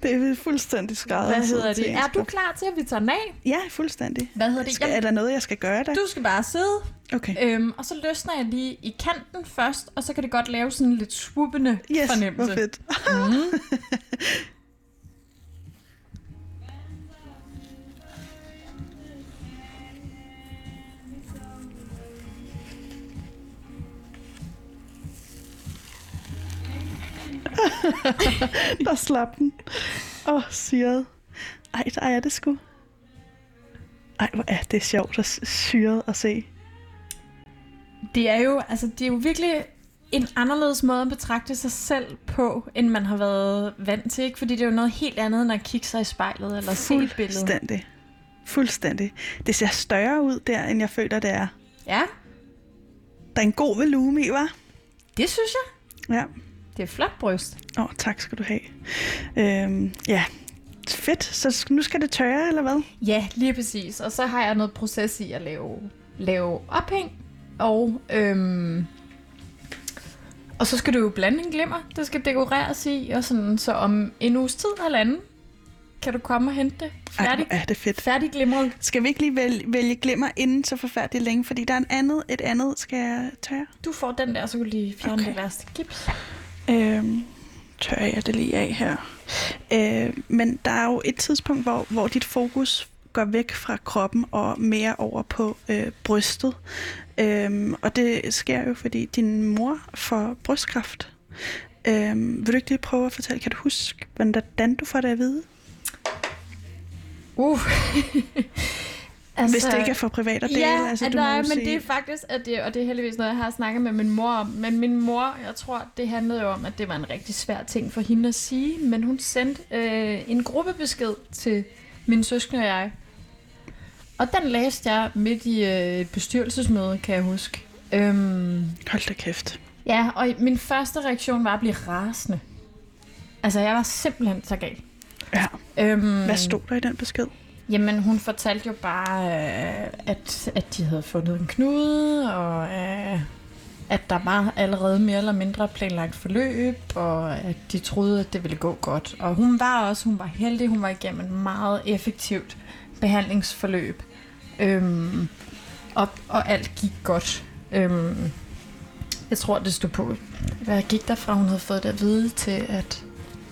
Det er fuldstændig skrædder. Hvad hedder det? Er du klar til, at vi tager den af? Ja, fuldstændig. Hvad hedder det? Skal, er der noget, jeg skal gøre der? du skal bare sidde, Okay. øhm, og så løsner jeg lige i kanten først, og så kan det godt lave sådan en lidt swoopende Yes, fornemmelse. hvor fedt. Mm. Der slap den. Åh, oh, syret. Ej, der er det sgu. Ej, hvor er det sjovt og syret at se. Det er jo, altså, det er jo virkelig en anderledes måde at betragte sig selv på, end man har været vant til, ikke? Fordi det er jo noget helt andet, end at kigge sig i spejlet eller se et billede. Fuldstændig. Fuldstændig. Det ser større ud der, end jeg føler, det er. Ja, Der er en god volume i, var? det synes jeg. Ja. Det er flot bryst. Åh, oh, tak skal du have. Øhm, ja, fedt. Så nu skal det tørre, eller hvad? Ja, lige præcis. Og så har jeg noget proces i at lave, lave ophæng. Og, øhm, og så skal du jo blande en glimmer. Det skal dekoreres i. Og sådan, så om en uges tid eller anden, kan du komme og hente det. Ej, Færdig, hvor er det fedt. færdig glimret. Skal vi ikke lige vælge, vælge glimmer inden så forfærdeligt længe? Fordi der er en andet, et andet skal jeg tørre. Du får den der, så kan du lige fjerne okay. det værste gips. Øh, tør jeg det lige af her. Øh, men der er jo et tidspunkt, hvor, hvor dit fokus går væk fra kroppen og mere over på øh, brystet. Øhm, og det sker jo, fordi din mor får brystkræft. Øhm, vil du ikke lige prøve at fortælle, kan du huske, hvordan du får det at vide? Uh. Altså, Hvis det ikke er for privat at dele. Ja, altså, du må nej, men sige- det er faktisk, at det, og det er heldigvis noget, jeg har snakket med min mor om. Men min mor, jeg tror, det handlede jo om, at det var en rigtig svær ting for hende at sige. Men hun sendte øh, en gruppebesked til min søskende og jeg. Og den læste jeg midt i øh, et bestyrelsesmøde, kan jeg huske. Øhm, Hold da kæft. ja, og min første reaktion var at blive rasende. Altså, jeg var simpelthen så gal. Ja. Øhm, Hvad stod der i den besked? Jamen, hun fortalte jo bare, øh, at, at de havde fundet en knude, og øh, at der var allerede mere eller mindre planlagt forløb, og at de troede, at det ville gå godt. Og hun var også, hun var heldig, hun var igennem et meget effektivt behandlingsforløb. Øhm, og, og alt gik godt. Øhm, jeg tror, det stod på, hvad gik der fra, hun havde fået det at vide til, at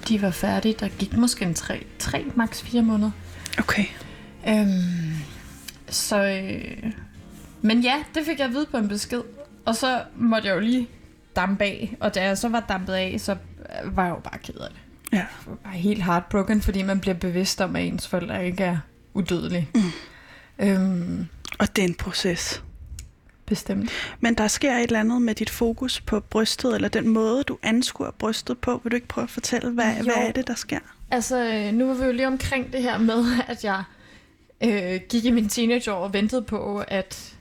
de var færdige. Der gik måske en tre, tre maks fire måneder. Okay. Øhm, så, øh, men ja, det fik jeg at vide på en besked. Og så måtte jeg jo lige dampe af. Og da jeg så var dampet af, så øh, var jeg jo bare ked af det. Ja. Jeg var bare helt heartbroken, fordi man bliver bevidst om, at ens forældre ikke er udødelige. Mm. Øhm, Og det er en proces. bestemt. Men der sker et eller andet med dit fokus på brystet, eller den måde, du anskuer brystet på. Vil du ikke prøve at fortælle, hvad, Jo. hvad er det, der sker? Altså, øh, nu var vi jo lige omkring det her med, at jeg øh, gik i min teenageår og ventede på, at,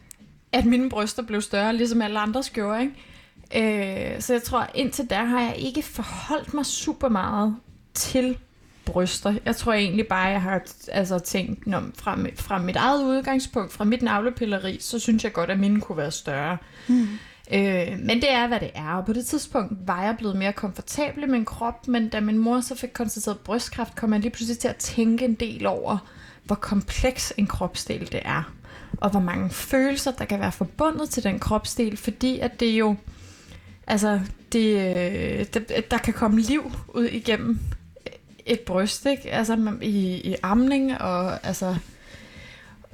at mine bryster blev større, ligesom alle andres gjorde, ikke? Øh, så jeg tror, indtil der har jeg ikke forholdt mig super meget til bryster. Jeg tror egentlig bare, jeg har altså, tænkt, når, fra, fra mit eget udgangspunkt, fra mit navlepilleri, så synes jeg godt, at mine kunne være større. Mm. Øh, men det er, hvad det er. Og på det tidspunkt var jeg blevet mere komfortabel i min krop, men da min mor så fik konstateret brystkræft, kom jeg lige pludselig til at tænke en del over, hvor kompleks en kropsdel det er. Og hvor mange følelser, der kan være forbundet til den kropsdel, fordi at det jo, altså, det, øh, der, der kan komme liv ud igennem et bryst, ikke? Altså i, i amning, og altså...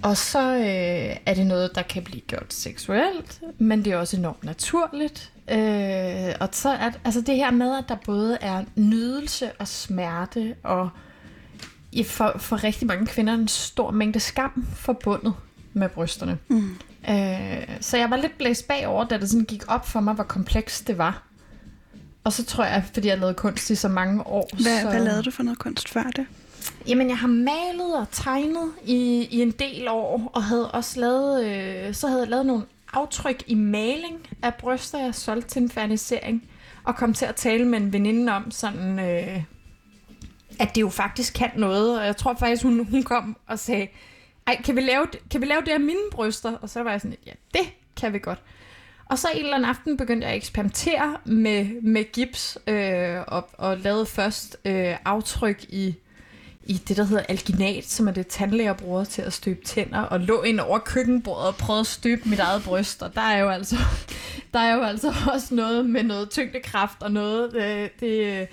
Og så øh, er det noget, der kan blive gjort seksuelt, men det er også enormt naturligt. Øh, og så er altså det her med, at der både er nydelse og smerte, og øh, for, for rigtig mange kvinder en stor mængde skam forbundet med brysterne. Mm. Øh, så jeg var lidt blæst bagover, da det sådan gik op for mig, hvor komplekst det var. Og så tror jeg, fordi jeg lavede kunst i så mange år. Hvad, så... hvad lavede du for noget kunst før det? Jamen, jeg har malet og tegnet i, i en del år, og havde også lavet, øh, så havde jeg lavet nogle aftryk i maling af bryster, jeg solgte til en fernisering, og kom til at tale med en veninde om sådan, øh, at det jo faktisk kan noget, og jeg tror faktisk, hun, hun kom og sagde, ej, kan vi, lave, kan vi lave det af mine bryster? Og så var jeg sådan, ja, det kan vi godt. Og så en eller anden aften begyndte jeg at eksperimentere med, med gips, øh, og, og lavede først øh, aftryk i i det, der hedder alginat, som er det tandlæger bruger til at støbe tænder, og lå ind over køkkenbordet og prøvede at støbe mit eget bryst, og der er jo altså, der er jo altså også noget med noget tyngdekraft og noget, øh, det øh,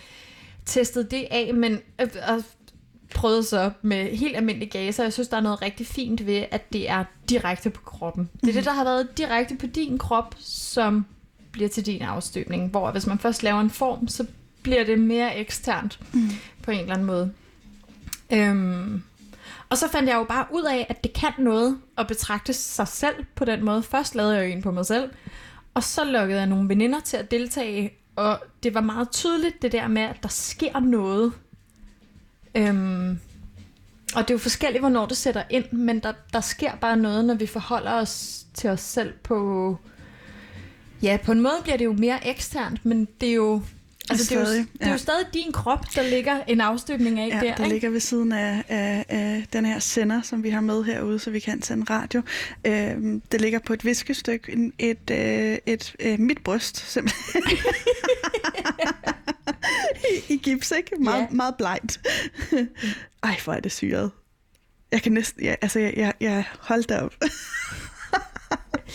testede det af, men øh, og prøvede så med helt almindelig gaser. Jeg synes, der er noget rigtig fint ved, at det er direkte på kroppen. Det er det, der har været direkte på din krop, som bliver til din afstøbning, hvor hvis man først laver en form, så bliver det mere eksternt mm. på en eller anden måde. Øhm, og så fandt jeg jo bare ud af, at det kan noget at betragte sig selv på den måde. Først lavede jeg jo en på mig selv, og så lukkede jeg nogle veninder til at deltage, og det var meget tydeligt det der med, at der sker noget. Øhm, og det er jo forskelligt, hvornår det sætter ind, men der, der sker bare noget, når vi forholder os til os selv på... Ja, på en måde bliver det jo mere eksternt, men det er jo Altså, det, er jo, Stadig, det er jo stadig din krop, der ligger en afstøbning af Ja, der, der ikke? ligger ved siden af, af, af den her sender, som vi har med herude, så vi kan sende radio. Øhm, det ligger på et viskestykke, et, øh, et, øh, mit bryst, simpelthen. I, I gips, ikke? Meget, Ja. meget blegt. Ej, hvor er det syret. Jeg kan næsten, ja, altså, jeg, jeg, jeg holdt op.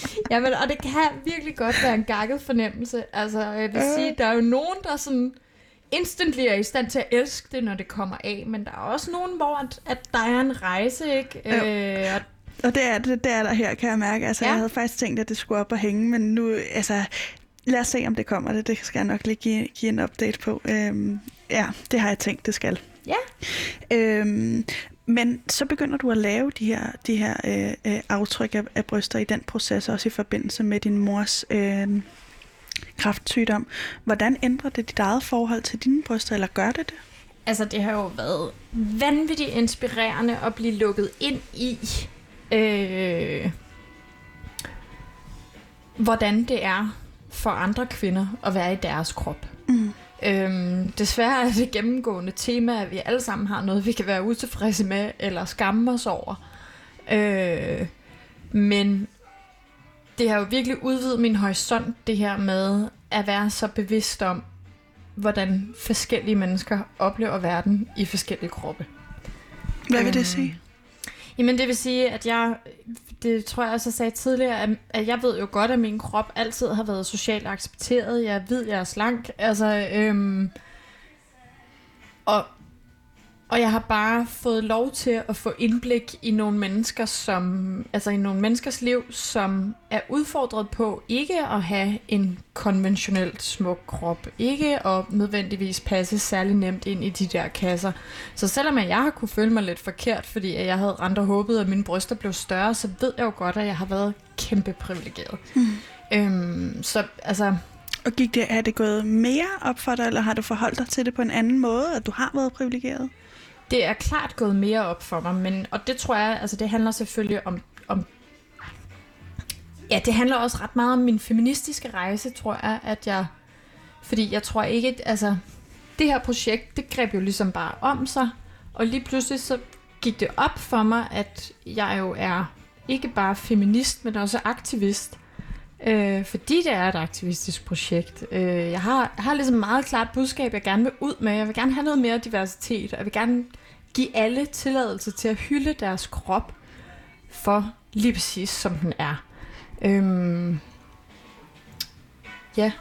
Jamen, og det kan virkelig godt være en gakket fornemmelse. Altså, jeg vil sige, der er jo nogen, der sådan instantly er i stand til at elske det, når det kommer af, men der er også nogen, hvor at, at der er en rejse, ikke? Øh, og Og det er, det, det er der her, kan jeg mærke. Altså, ja. jeg havde faktisk tænkt, at det skulle op og hænge, men nu, altså, lad os se, om det kommer. Det, det skal jeg nok lige give, give en update på. Øhm, ja, det har jeg tænkt, det skal. Ja. Øhm, men så begynder du at lave de her, de her øh, øh, aftryk af, af bryster i den proces, også i forbindelse med din mors øh, kraftsygdom. Hvordan ændrer det dit eget forhold til dine bryster, eller gør det det? Altså, det har jo været vanvittigt inspirerende at blive lukket ind i, øh, hvordan det er for andre kvinder at være i deres krop. Øhm, desværre er det gennemgående tema, at vi alle sammen har noget, vi kan være utilfredse med, eller skamme os over. Øh, men det har jo virkelig udvidet min horisont, det her med at være så bevidst om, hvordan forskellige mennesker oplever verden i forskellige kroppe. Hvad vil Øhm, det sige? Jamen det vil sige, at jeg, det tror jeg også, jeg sagde tidligere, at- at jeg ved jo godt, at min krop altid har været socialt accepteret. Jeg ved, jeg er slank. Altså, øhm, og, og jeg har bare fået lov til at få indblik i nogle mennesker, som, altså i nogle menneskers liv, som er udfordret på ikke at have en konventionelt smuk krop. Ikke at nødvendigvis passe særlig nemt ind i de der kasser. Så selvom jeg har kunne føle mig lidt forkert, fordi jeg havde rent og håbet, at mine bryster blev større, så ved jeg jo godt, at jeg har været kæmpe privilegeret. Mm. Øhm, så altså, Og gik det, er det gået mere op for dig, eller har du forholdt dig til det på en anden måde, at du har været privilegeret? Det er klart gået mere op for mig, men, og det tror jeg, altså det handler selvfølgelig om, om ja, det handler også ret meget om min feministiske rejse, tror jeg, at jeg, fordi jeg tror ikke, altså, det her projekt, det greb jo ligesom bare om sig, og lige pludselig så gik det op for mig, at jeg jo er ikke bare feminist, men også aktivist. Øh, fordi det er et aktivistisk projekt. Øh, jeg, har, jeg har ligesom meget klart budskab, jeg gerne vil ud med. Jeg vil gerne have noget mere diversitet, og jeg vil gerne give alle tilladelse til at hylde deres krop for lige præcis som den er. Øhm, ja.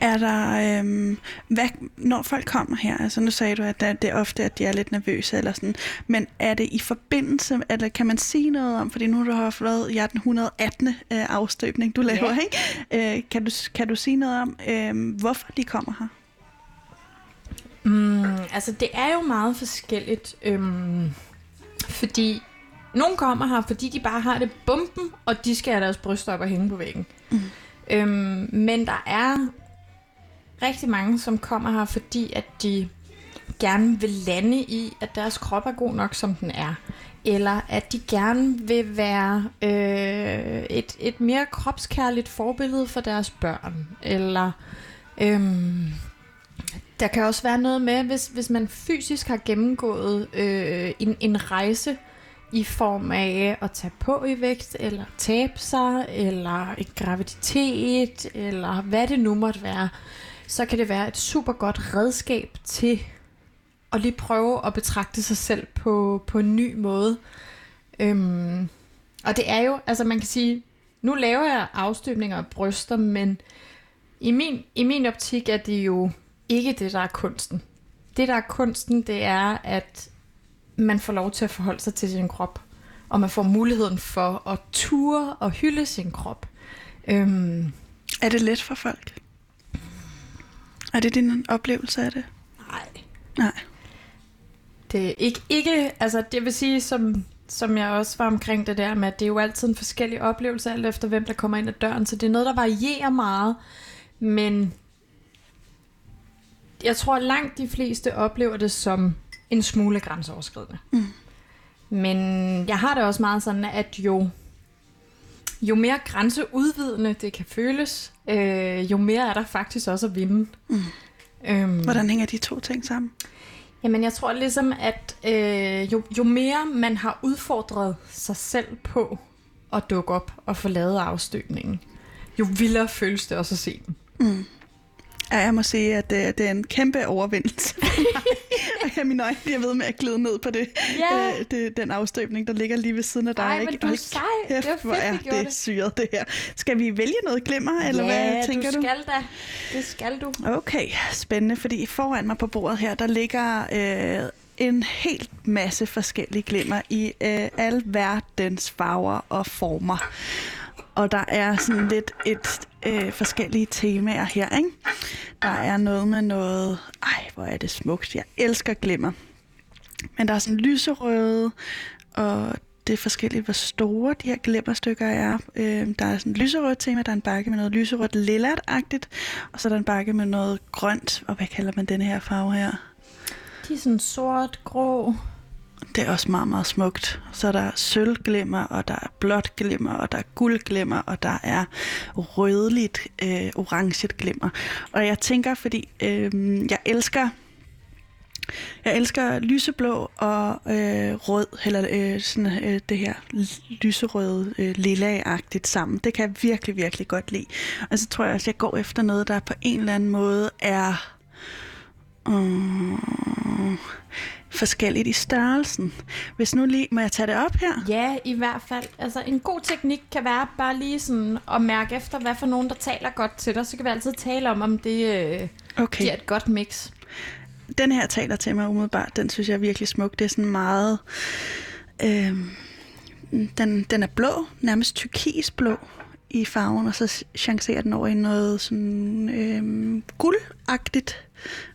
Er der, øhm, hvad, når folk kommer her, altså nu sagde du, at der- det er ofte, at de er lidt nervøse eller sådan, men er det i forbindelse, eller kan man sige noget om, fordi nu har du haft været, ja, den 118. Øh, afstøbning, du laver, Ja. ikke? Øh, kan, du, kan du sige noget om, øh, hvorfor de kommer her? Mm, altså, det er jo meget forskelligt, øhm, fordi Nogle kommer her, fordi de bare har det bomben, og de skal have deres bryster op og hænge på væggen. Mm. Øhm, men der er rigtig mange, som kommer her, fordi at de gerne vil lande i, at deres krop er god nok, som den er. Eller at de gerne vil være øh, et, et mere kropskærligt forbillede for deres børn. Eller øhm, der kan også være noget med, hvis, hvis man fysisk har gennemgået øh, en, en rejse i form af at tage på i vægt, eller tabe sig, eller en graviditet, eller hvad det nu måtte være, så kan det være et super godt redskab til at lige prøve at betragte sig selv på, på en ny måde. Øhm, og det er jo, altså man kan sige, nu laver jeg afstøbninger af bryster, men i min, i min optik er det jo ikke det, der er kunsten. Det, der er kunsten, det er, at man får lov til at forholde sig til sin krop. Og man får muligheden for at ture og hylde sin krop. Øhm, Er det let for folk? Er det din oplevelse af det? nej, Nej. det er ikke, ikke, altså det vil sige, som, som jeg også var omkring det der med, at det er jo altid en forskellig oplevelse, alt efter hvem der kommer ind ad døren, så det er noget, der varierer meget, men jeg tror, langt de fleste oplever det som en smule grænseoverskridende. Mm. Men jeg har det også meget sådan, at jo, jo mere grænseudvidende det kan føles, øh, jo mere er der faktisk også at vinde. Mm. Øhm, Hvordan hænger de to ting sammen? Jamen, jeg tror ligesom, at øh, jo, jo mere man har udfordret sig selv på at dukke op og få lavet afstøbningen, jo vildere føles det også at se den. Ja, jeg må sige, at det, det er en kæmpe overvindelse. Og jeg, mine øjne bliver ved med at glide ned på det, Ja. øh, det, den afstøbning, der ligger lige ved siden af dig. Ej, men ikke? du er sej. kæft, Det var hvor fedt, er vi gjorde det det. syret, det her. Skal vi vælge noget glimmer, eller ja, hvad tænker du du? skal da. Det skal du. Okay, spændende, fordi foran mig på bordet her, der ligger øh, en helt masse forskellige glimmer i øh, al verdens farver og former. Og der er sådan lidt et øh, forskellige temaer her, ikke? Der er noget med noget... Ej, hvor er det smukt. Jeg elsker glimmer. Men der er sådan lyserøde, og det er forskelligt, hvor store de her glimmerstykker er. Øh, der er sådan et lyserødt tema, der er en bakke med noget lyserødt lillaagtigt og så er der en bakke med noget grønt, og hvad kalder man den her farve her? De er sådan sort, grå. Det er også meget, meget smukt. Så er sølvglimmer, og der er blåt glimmer, og der er guldglimmer, og der er rødligt, øh, oranget glimmer. Og jeg tænker, fordi øh, jeg elsker jeg elsker lyseblå og øh, rød, eller øh, sådan, øh, det her lyserøde øh, lilla-agtigt sammen. Det kan jeg virkelig, virkelig godt lide. Og så tror jeg også, jeg går efter noget, der på en eller anden måde er øh, forskelligt i størrelsen. Hvis nu lige, må jeg tage det op her? Ja, i hvert fald. Altså, en god teknik kan være bare lige sådan at mærke efter, hvad for nogen, der taler godt til dig. Så kan vi altid tale om, om det øh, Okay. giver et godt mix. Den her taler til mig umiddelbart. Den synes jeg er virkelig smuk. Det er sådan meget... Øh, den, den er blå, nærmest turkisblå i farven, og så chancerer den over i noget sådan øh, guldagtigt,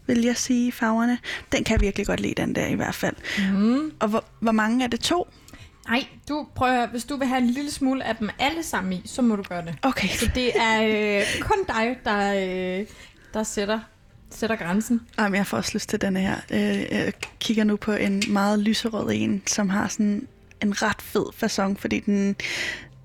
vil jeg sige, farverne. Den kan jeg virkelig godt lide, den der i hvert fald. Mm. Og hvor, hvor mange er det? To? Nej, du prøver, hvis du vil have en lille smule af dem alle sammen i, så må du gøre det. Okay. Så det er øh, kun dig, der, øh, der sætter, sætter grænsen. Jamen, jeg får også lyst til denne her. Øh, Jeg kigger nu på en meget lyserød en, som har sådan en ret fed façon, fordi den,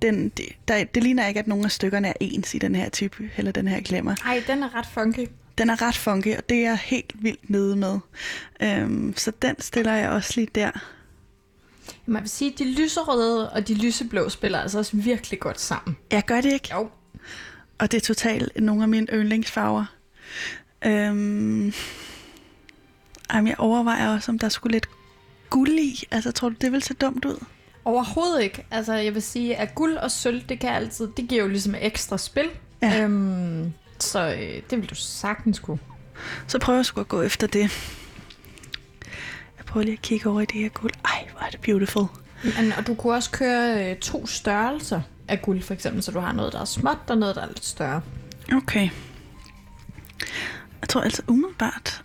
den, det, der, det ligner ikke, at nogen af stykkerne er ens i den her type, eller den her glemmer. Ej, den er ret funky. Den er ret funky, og det er jeg helt vildt nede med. Øhm, så den stiller jeg også lige der. Man vil sige, at de lyserøde og de lyseblå spiller altså også virkelig godt sammen. Jeg gør det ikke, Jo. og det er totalt nogle af mine yndlingsfarver. Øhm, jamen, jeg overvejer også, om der skulle lidt guld i. Altså, tror du, det vil se dumt ud? Overhovedet ikke. Altså, jeg vil sige, at guld og sølv, det kan altid, det giver jo ligesom ekstra spil. Ja. Øhm, så øh, det vil du sagtens kunne. Så prøver jeg sgu at gå efter det. Jeg prøver lige at kigge over i det her guld. Ej, hvor er det beautiful. Men, og du kunne også køre øh, to størrelser af guld, for eksempel, så du har noget, der er småt, og noget, der er lidt større. Okay. Jeg tror altså umiddelbart...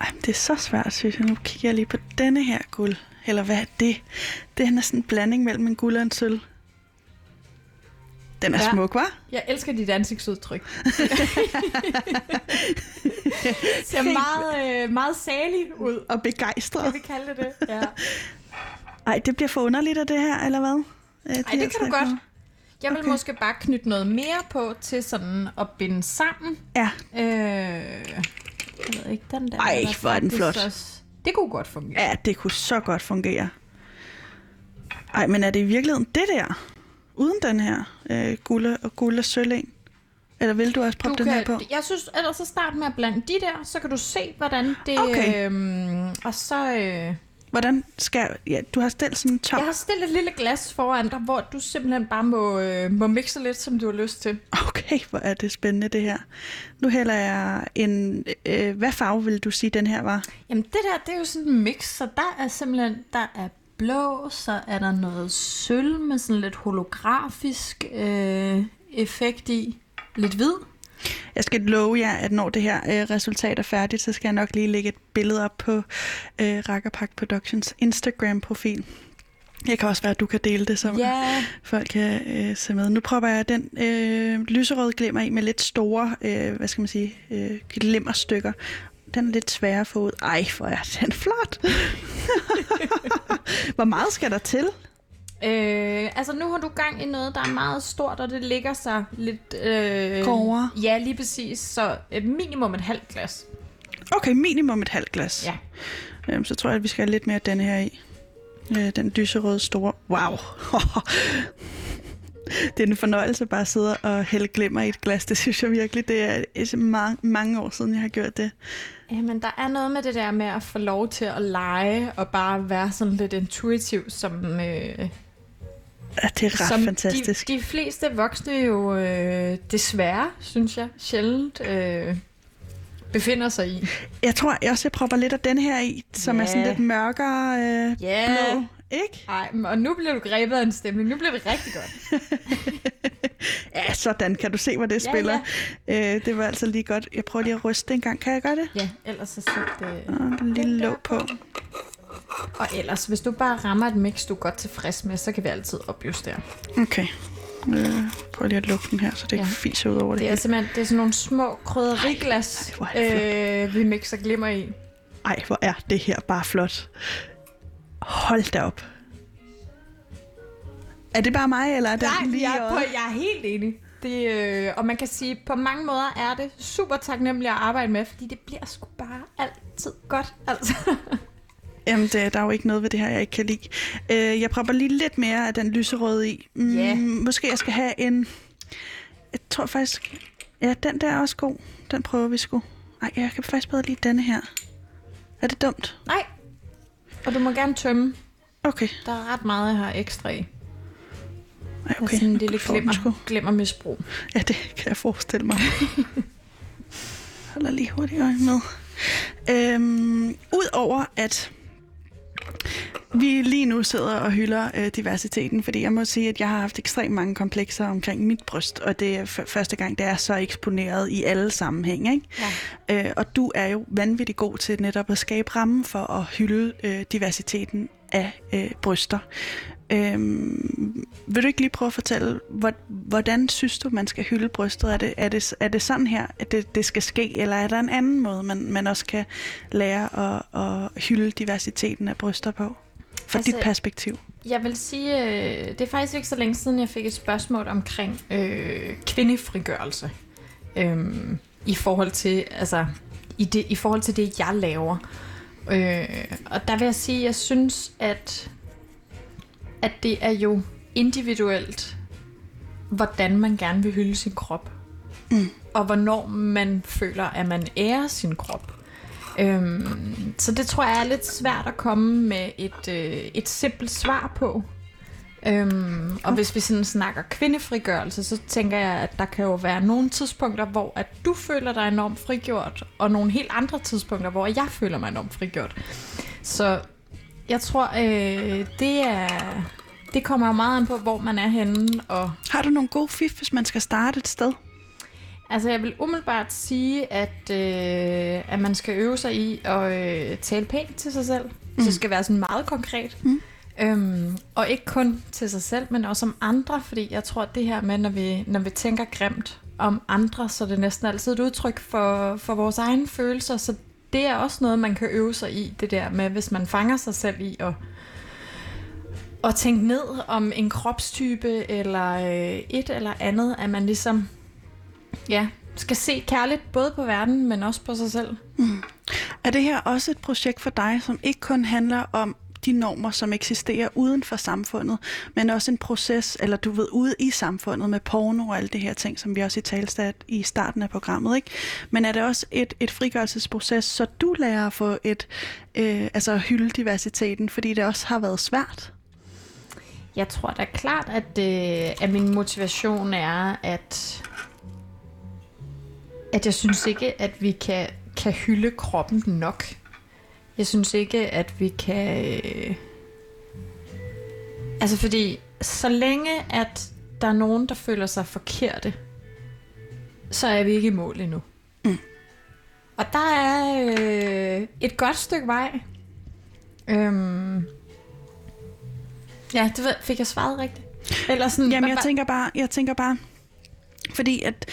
Ej, det er så svært, synes jeg. Nu kigger jeg lige på denne her guld Eller hvad er det? Det er næsten en blanding mellem en guld og en sølv. Den er Ja. smuk, var? Jeg elsker dit ansigtsudtryk. ser meget, øh, meget salig ud. Og Kan begejstret. vi kalde det det? Ja. Ej, det bliver for underligt af det her, eller hvad? Øh, Ej, her det kan du godt. Jeg vil Okay. måske bare knytte noget mere på til sådan at binde sammen. Ja, Øh, jeg ved ikke, den der. Ej, hvor er den flot. Også, det kunne godt fungere. ja, det kunne så godt fungere. Ej, men er det i virkeligheden det der? Uden den her øh, guld og guld og sølv en? Eller vil du også proppe Du den her på? jeg synes, ellers så start med at blande de der, så kan du se, hvordan det... Okay. Øhm, og så... Øh, Hvordan skal... Ja, du har stillet sådan en top. jeg har stillet et lille glas foran dig, hvor du simpelthen bare må, øh, må mixe lidt, som du har lyst til. Okay, hvor er det spændende det her. Nu hælder jeg en... Øh, hvad farve vil du sige, den her var? Jamen det der, det er jo sådan en mix, så der er simpelthen, der er blå, så er der noget sølv med sådan lidt holografisk øh, effekt i. Lidt hvid. Jeg skal love jer, at når det her øh, resultat er færdigt, så skal jeg nok lige lægge et billede op på øh, Rakkerpak Productions Instagram-profil. Det kan også være, at du kan dele det, så Ja, folk kan øh, se med. Nu prøver jeg den øh, lyserøde glimmer i med lidt store, øh, hvad skal man sige, øh, glimmerstykker. Den er lidt sværere at få ud. Ej, hvor er den flot. hvor meget skal der til? øh, altså nu har du gang i noget, der er meget stort, og det ligger sig lidt... Øh. Ja, lige præcis. Så øh, minimum et halvt glas. Okay, minimum et halvt glas. Ja. Øhm, så tror jeg, at vi skal have lidt mere af den her i. Øh, den lyserøde store. Wow! det er en fornøjelse bare at sidde og hælde glimmer i et glas. Det synes jeg virkelig, det er mange, mange år siden, jeg har gjort det. Jamen, der er noget med det der med at få lov til at lege og bare være sådan lidt intuitiv, som, øh, Ja, det er ret som fantastisk. De, de fleste voksne jo øh, desværre, synes jeg, sjældent øh, befinder sig i. Jeg tror jeg også, jeg propper lidt af den her i, som er sådan lidt mørkere øh, Ja. blå. Ikke? Ej, og nu bliver du grebet af en stemning. Nu bliver det rigtig godt. Ja, sådan. Kan du se, hvor det Ja, spiller? Øh, det var altså lige godt. Jeg prøver lige at ryste en gang. Kan jeg gøre det? Ja, ellers så sæt det... Og en lille låg på. Og ellers, hvis du bare rammer et mix, du er godt tilfreds med, så kan vi altid opjustere. Okay. Øh, prøv lige at lukke den her, så det ikke Ja. fiser ud over det. Det er hele. simpelthen det er sådan nogle små krydderiglas, Ej, øh, vi mixer glimmer i. Ej, hvor er det her bare flot. Hold da op. Er det bare mig, eller er Nej, lige jeg, er på, jeg er helt enig. Det, øh, og man kan sige, på mange måder er det super taknemmeligt at arbejde med, fordi det bliver sgu bare altid godt. Altså. Jamen, det, der er jo ikke noget ved det her, jeg ikke kan lide. Øh, jeg propper lige lidt mere af den lyserøde i. Mm, Ja. Måske jeg skal have en... Jeg tror faktisk... Ja, den der er også god. Den prøver vi sgu. Ej, jeg kan faktisk bedre lide denne her. Er det dumt? Nej. Og du må gerne tømme. Okay. Der er ret meget, jeg har ekstra i. Ej, Okay. okay. Sådan en lille glimmer, sgu. glimmermisbrug. Ja, det kan jeg forestille mig. Holder lige hurtigt øje med. Øhm, Udover at vi lige nu sidder og hylder øh, diversiteten, fordi jeg må sige, at jeg har haft ekstremt mange komplekser omkring mit bryst, og det er første gang, det er så eksponeret i alle sammenhænge. Ikke? Ja. Øh, og du er jo vanvittig god til netop at skabe rammen for at hylde øh, diversiteten af øh, bryster. Øhm, vil du ikke lige prøve at fortælle, hvor, hvordan synes du, man skal hylde brystet? Er det, er det, er det sådan her, at det, det skal ske, eller er der en anden måde, man, man også kan lære at, at hylde diversiteten af bryster på? Fra Altså, dit perspektiv. Jeg vil sige, øh, det er faktisk ikke så længe siden, jeg fik et spørgsmål omkring øh, kvindefrigørelse. Øhm, I forhold til, altså, i, det, i forhold til det, jeg laver. Øh, og der vil jeg sige, jeg synes, at, at det er jo individuelt, hvordan man gerne vil hylde sin krop. Mm. Og hvornår man føler, at man ærer sin krop. Øhm, så det tror jeg er lidt svært at komme med et, øh, et simpelt svar på. Øhm, og hvis vi sådan snakker kvindefrigørelse, så tænker jeg, at der kan jo være nogle tidspunkter, hvor at du føler dig enormt frigjort, og nogle helt andre tidspunkter, hvor jeg føler mig enormt frigjort. Så jeg tror, øh, det er... Det kommer meget an på, hvor man er henne, og Har du nogle gode fif, hvis man skal starte et sted? Altså, jeg vil umiddelbart sige, at, øh, at man skal øve sig i at øh, tale pænt til sig selv. Mm. Så det skal være sådan meget konkret. Mm. Øhm, og ikke kun til sig selv, men også om andre, fordi jeg tror, at det her med, når vi, når vi tænker grimt om andre, så er det næsten altid et udtryk for, for vores egne følelser, så det er også noget, man kan øve sig i, det der med, hvis man fanger sig selv i at, at tænke ned om en kropstype, eller øh, et eller andet, at man ligesom, ja, skal se kærligt både på verden, men også på sig selv. Mm. Er det her også et projekt for dig, som ikke kun handler om de normer, som eksisterer uden for samfundet, men også en proces, eller du ved, ude i samfundet med porno og alle det her ting, som vi også i talstat i starten af programmet, ikke? Men er det også et, et frigørelsesproces, så du lærer at få et, øh, altså hylde diversiteten, fordi det også har været svært? Jeg tror da klart, at, øh, at min motivation er, at at jeg synes ikke, at vi kan, kan hylde kroppen nok. Jeg synes ikke, at vi kan... Øh... Altså fordi, så længe at der er nogen, der føler sig forkerte, så er vi ikke i mål endnu. Mm. Og der er øh, et godt stykke vej. Øhm, ja, det fik jeg svaret rigtigt. Eller sådan, Jamen, jeg tænker bare, jeg tænker bare, fordi at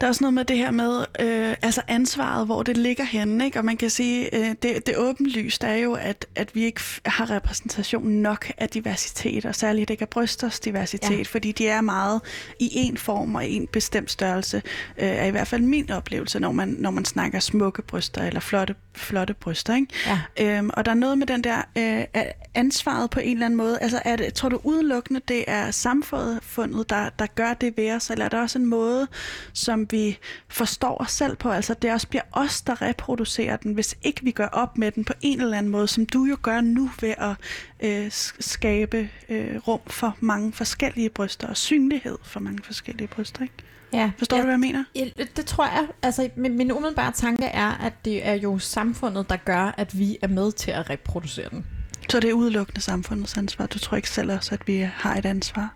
der er også noget med det her med øh, altså ansvaret, hvor det ligger henne. Ikke? Og man kan sige, øh, det, det åbenlyst er jo, at, at vi ikke har repræsentation nok af diversitet, og særligt ikke af brysters diversitet, ja. fordi de er meget i en form og en bestemt størrelse, øh, er i hvert fald min oplevelse, når man, når man snakker smukke bryster eller flotte, flotte bryster. Ikke? Ja. Øhm, og der er noget med den der øh, ansvaret på en eller anden måde. Altså, er det, tror du udelukkende, det er samfundet, der, der gør det ved os, eller er der også en måde, som vi forstår os selv på. Altså det også bliver os, der reproducerer den, hvis ikke vi gør op med den på en eller anden måde, som du jo gør nu ved at øh, skabe øh, rum for mange forskellige bryster og synlighed for mange forskellige bryster. Ikke? Ja, Forstår ja, du, hvad jeg mener? Ja, det tror jeg. Altså, min, min umiddelbare tanke er, at det er jo samfundet, der gør, at vi er med til at reproducere den. Så det er udelukkende samfundets ansvar? Du tror ikke selv også, at vi har et ansvar?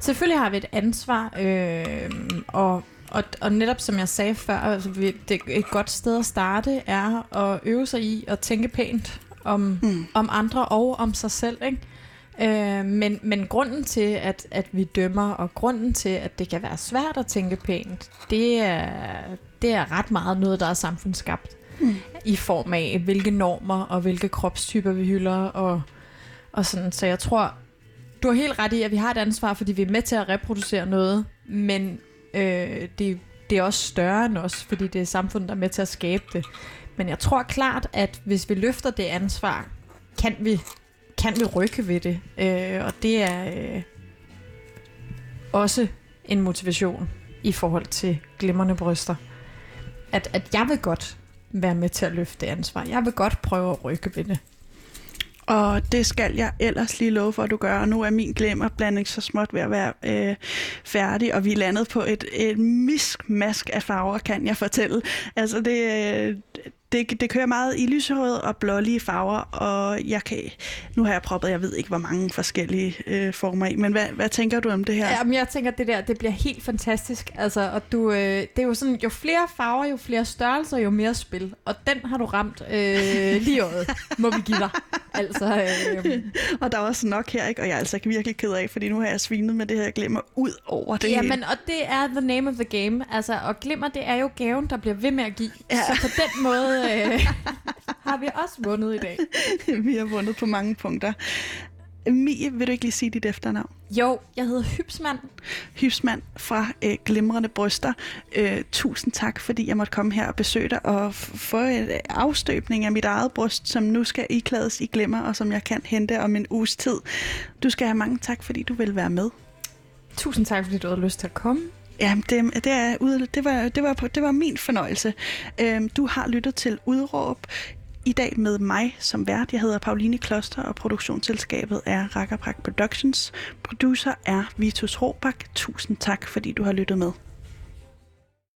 Selvfølgelig har vi et ansvar, øh, og og, og netop som jeg sagde før, altså, det, et godt sted at starte er at øve sig i at tænke pænt om, mm. om andre og om sig selv. Ikke? Øh, men, men grunden til, at, at vi dømmer, og grunden til, at det kan være svært at tænke pænt, det er, det er ret meget noget, der er samfundsskabt. Mm. I form af, hvilke normer og hvilke kropstyper vi hylder. Og, og sådan. Så jeg tror, du har helt ret i, at vi har et ansvar, fordi vi er med til at reproducere noget, men Øh, det, det er også større end os, fordi det er samfundet, der er med til at skabe det. Men jeg tror klart, at hvis vi løfter det ansvar, kan vi, kan vi rykke ved det. Øh, og det er øh, også en motivation i forhold til glimrende bryster. At, at jeg vil godt være med til at løfte det ansvar. Jeg vil godt prøve at rykke ved det. Og det skal jeg ellers lige love for, at du gør. Og nu er min glemmerblanding så småt ved at være øh, færdig, og vi er landet på et, et miskmask af farver, kan jeg fortælle. Altså det, øh, det, det kører meget i lyserød og blålige farver, og jeg kan, nu har jeg proppet, jeg ved ikke, hvor mange forskellige øh, former i, men hvad, hvad tænker du om det her? Ja, men jeg tænker, det der, det bliver helt fantastisk. Altså, og du, øh, det er jo sådan, jo flere farver, jo flere størrelser, jo mere spil. Og den har du ramt øh, lige øjet, må vi give dig. Altså, øh, og der er også nok her, ikke? og jeg er altså ikke virkelig ked af, fordi nu har jeg svinet med det her glimmer ud over det Ja, men og det er the name of the game. Altså, og glimmer, det er jo gaven, der bliver ved med at give. Ja. Så på den måde øh, har vi også vundet i dag. vi har vundet på mange punkter. Mie, vil du ikke lige sige dit efternavn? Jo, jeg hedder Hybsmand. Hybsmand fra øh, Glimrende Bryster. Øh, tusind tak, fordi jeg måtte komme her og besøge dig og få en afstøbning af mit eget bryst, som nu skal iklædes i glimmer, og som jeg kan hente om en uges tid. Du skal have mange tak, fordi du vil være med. Tusind tak, fordi du havde lyst til at komme. Ja, det, det, er, det, var, det, var, det var min fornøjelse. Øhm, du har lyttet til Udråb i dag med mig som vært. Jeg hedder Pauline Kloster, og produktionsselskabet er Rakkerprak Productions. Producer er Vitus Robak. Tusind tak, fordi du har lyttet med.